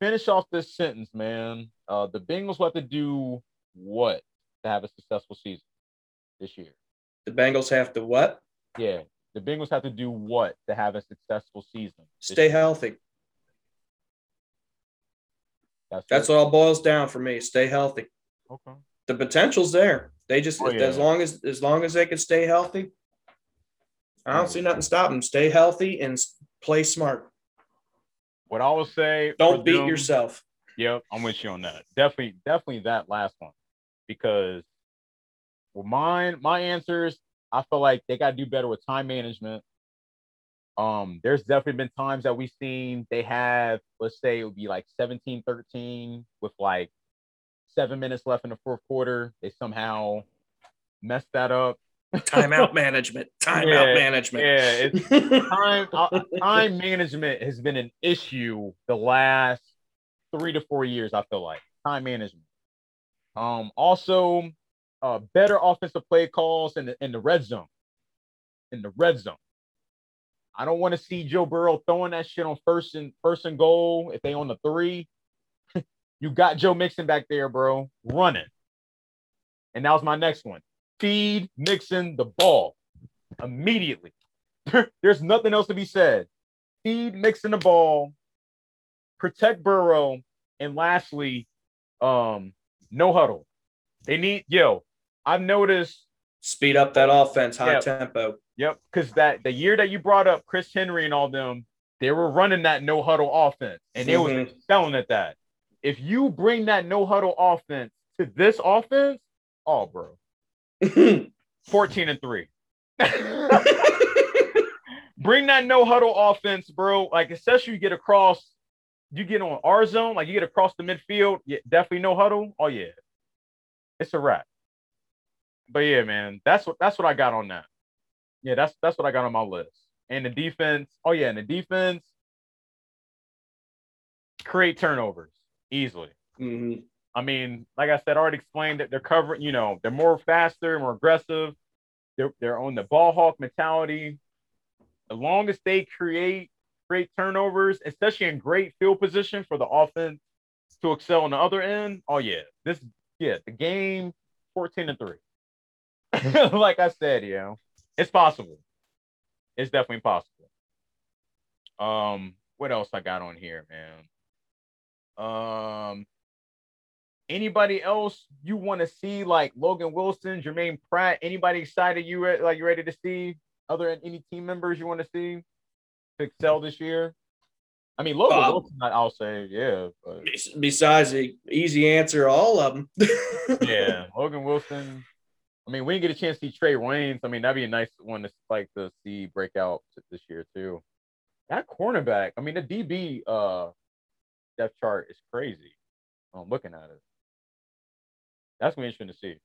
S3: finish off this sentence, man. Uh, the Bengals will have to do what to have a successful season this year?
S4: The Bengals have to what?
S3: Yeah, the Bengals have to do what to have a successful season?
S4: Stay
S3: year?
S4: healthy.
S3: That's,
S4: That's
S3: it?
S4: what all boils down for me. Stay healthy.
S3: Okay.
S4: The potential's there. They just
S3: Oh,
S4: as long as as long as they can stay healthy. I don't see nothing stopping them. Stay healthy and play smart.
S3: What I will say.
S4: Don't beat
S3: them-
S4: yourself.
S3: Yep, I'm with you on that. Definitely, definitely that last one. Because well, mine, my answers, I feel like they gotta do better with time management. Um, there's definitely been times that we've seen they have, let's say it would be like 17, 13 with like seven minutes left in the fourth quarter. They somehow messed that up.
S4: Timeout management. Timeout
S3: Yeah,
S4: management.
S3: Yeah, it's time uh, time management has been an issue the last three to four years. I feel like time management. Um, also, uh, better offensive play calls in the in the red zone. In the red zone, I don't want to see Joe Burrow throwing that shit on first and first and goal if they on the three. you got Joe Mixon back there, bro, running. And that was my next one. Feed Mixon the ball immediately. There's nothing else to be said. Feed Mixon the ball, protect Burrow, and lastly, um, no huddle. They need yo. I've noticed.
S4: Speed up that offense, high
S3: Yeah.
S4: tempo.
S3: Yep, because that the year that you brought up Chris Henry and all them, they were running that no huddle offense, and they was
S4: Mhm.
S3: excelling at that. If you bring that no huddle offense to this offense, oh, bro, fourteen and three. bring that no huddle offense, bro. Like especially you get across, you get on our zone, like you get across the midfield. Yeah, definitely no huddle. Oh yeah, it's a wrap. But yeah, man, that's what that's what I got on that. Yeah, that's that's what I got on my list. And the defense. Oh yeah, and the defense create turnovers easily.
S4: Mhm.
S3: I mean, like I said, I already explained that they're covering, you know, they're more faster, more aggressive. They're they're on the ball hawk mentality. As long as they create great turnovers, especially in great field position for the offense to excel on the other end. Oh yeah. This yeah, the game 14 and 3. like I said, you know, it's possible. It's definitely possible. Um, what else I got on here, man? Um, Anybody else you want to see like Logan Wilson, Germaine Pratt? Anybody excited you re- like you ready to see? Other any team members you want to see to excel this year? I mean, Logan
S4: Uh,
S3: Wilson, I'll say, yeah, but
S4: Besides the easy answer, all of them.
S3: yeah, Logan Wilson. I mean, we didn't get a chance to see Trae Waynes. I mean, that'd be a nice one to like to see breakout this year too. That cornerback, I mean, the DB uh depth chart is crazy. I'm looking at it. That's gonna be interesting to see.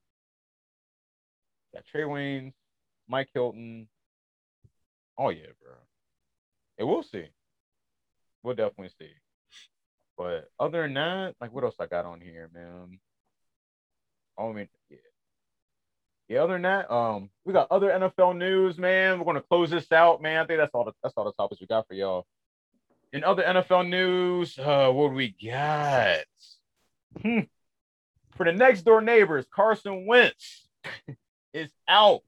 S3: Got Trae Waynes, Mike Hilton. Oh yeah, bro. And we'll see. We'll definitely see. But other than that, like what else I got on here, man? Oh, I mean, yeah. Yeah, other than that, um, we got other NFL news, man. We're gonna close this out, man. I think that's all the that's all the topics we got for y'all. In other NFL news, uh, what do we got? Hmm. For the next door neighbors, Carson Wentz is out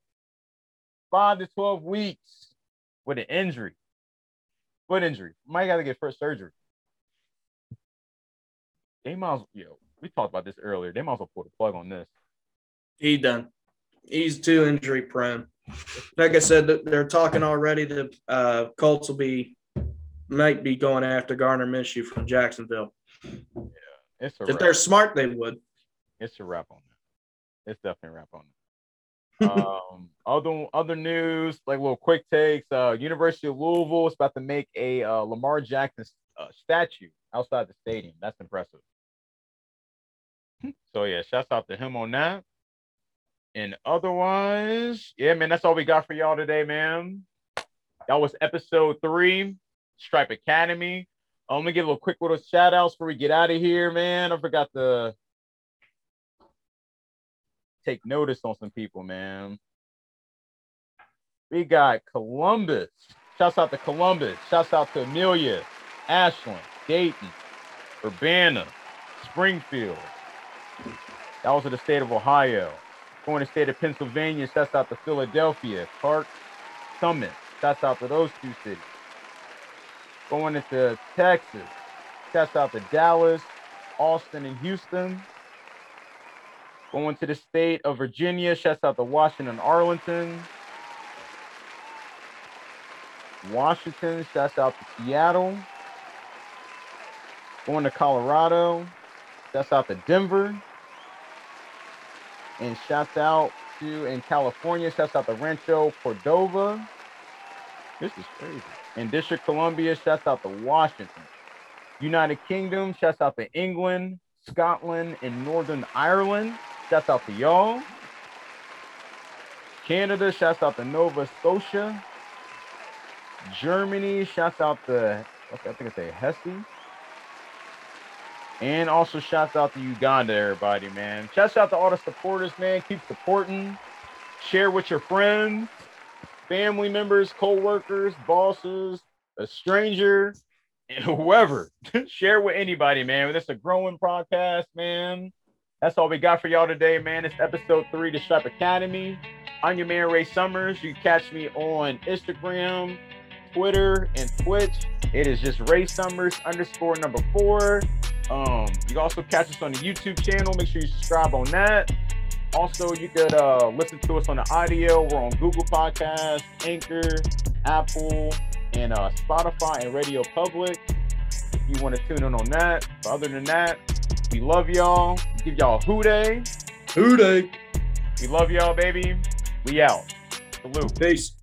S3: five to twelve weeks with an injury, foot injury. Might got to get first surgery. They might, yo, we talked about this earlier. They might as well pull the plug on this.
S4: he done. He's too injury prone. Like I said, they're talking already. The uh, Colts will be might be going after Gardner Minshew from Jacksonville.
S3: Yeah, It's a
S4: If
S3: wrap.
S4: they're smart, they would.
S3: It's a wrap on that. It's definitely a wrap on that. um, other other news, like little quick takes. Uh, University of Louisville is about to make a uh, Lamar Jackson uh, statue outside the stadium. That's impressive. so yeah, shouts out to him on that. And otherwise, yeah, man, that's all we got for y'all today, man. That was episode three, Stripe Academy. Um, I'm gonna give a quick little shout outs before we get out of here, man. I forgot to take notice on some people, man. We got Columbus. Shouts out to Columbus. Shouts out to Amelia, Ashland, Dayton, Urbana, Springfield. That was in the state of Ohio. Going to state of Pennsylvania. Shouts out to Philadelphia, Park, Summit. Shouts out to those two cities. Going into Texas. Shouts out to Dallas, Austin, and Houston. Going to the state of Virginia. Shouts out to Washington, Arlington. Washington. Shouts out to Seattle. Going to Colorado. Shouts out to Denver. And shouts out to in California. Shouts out to Rancho Cordova. This is crazy. In District Columbia, shouts out to Washington. United Kingdom, shouts out to England, Scotland, and Northern Ireland. Shouts out to y'all. Canada, shouts out to Nova Scotia. Germany, shouts out to, okay, I think it's a Hesse. And also shouts out to Uganda, everybody, man. Shouts out to all the supporters, man. Keep supporting. Share with your friends, family members, co-workers, bosses, a stranger, and whoever. Share with anybody, man. This is a growing podcast, man. That's all we got for y'all today, man. It's episode three, the Stripe Academy. I'm your man, Ray Summers. You catch me on Instagram, Twitter, and Twitch. It is just Ray Summers underscore number four. Um, you can also catch us on the YouTube channel. Make sure you subscribe on that. Also, you could uh, listen to us on the audio. We're on Google Podcasts, Anchor, Apple, and uh, Spotify and Radio Public. If you want to tune in on that. But other than that, we love y'all. Give y'all a day.
S4: Who Dey?
S3: We love y'all, baby. We out. Salute.
S4: Peace.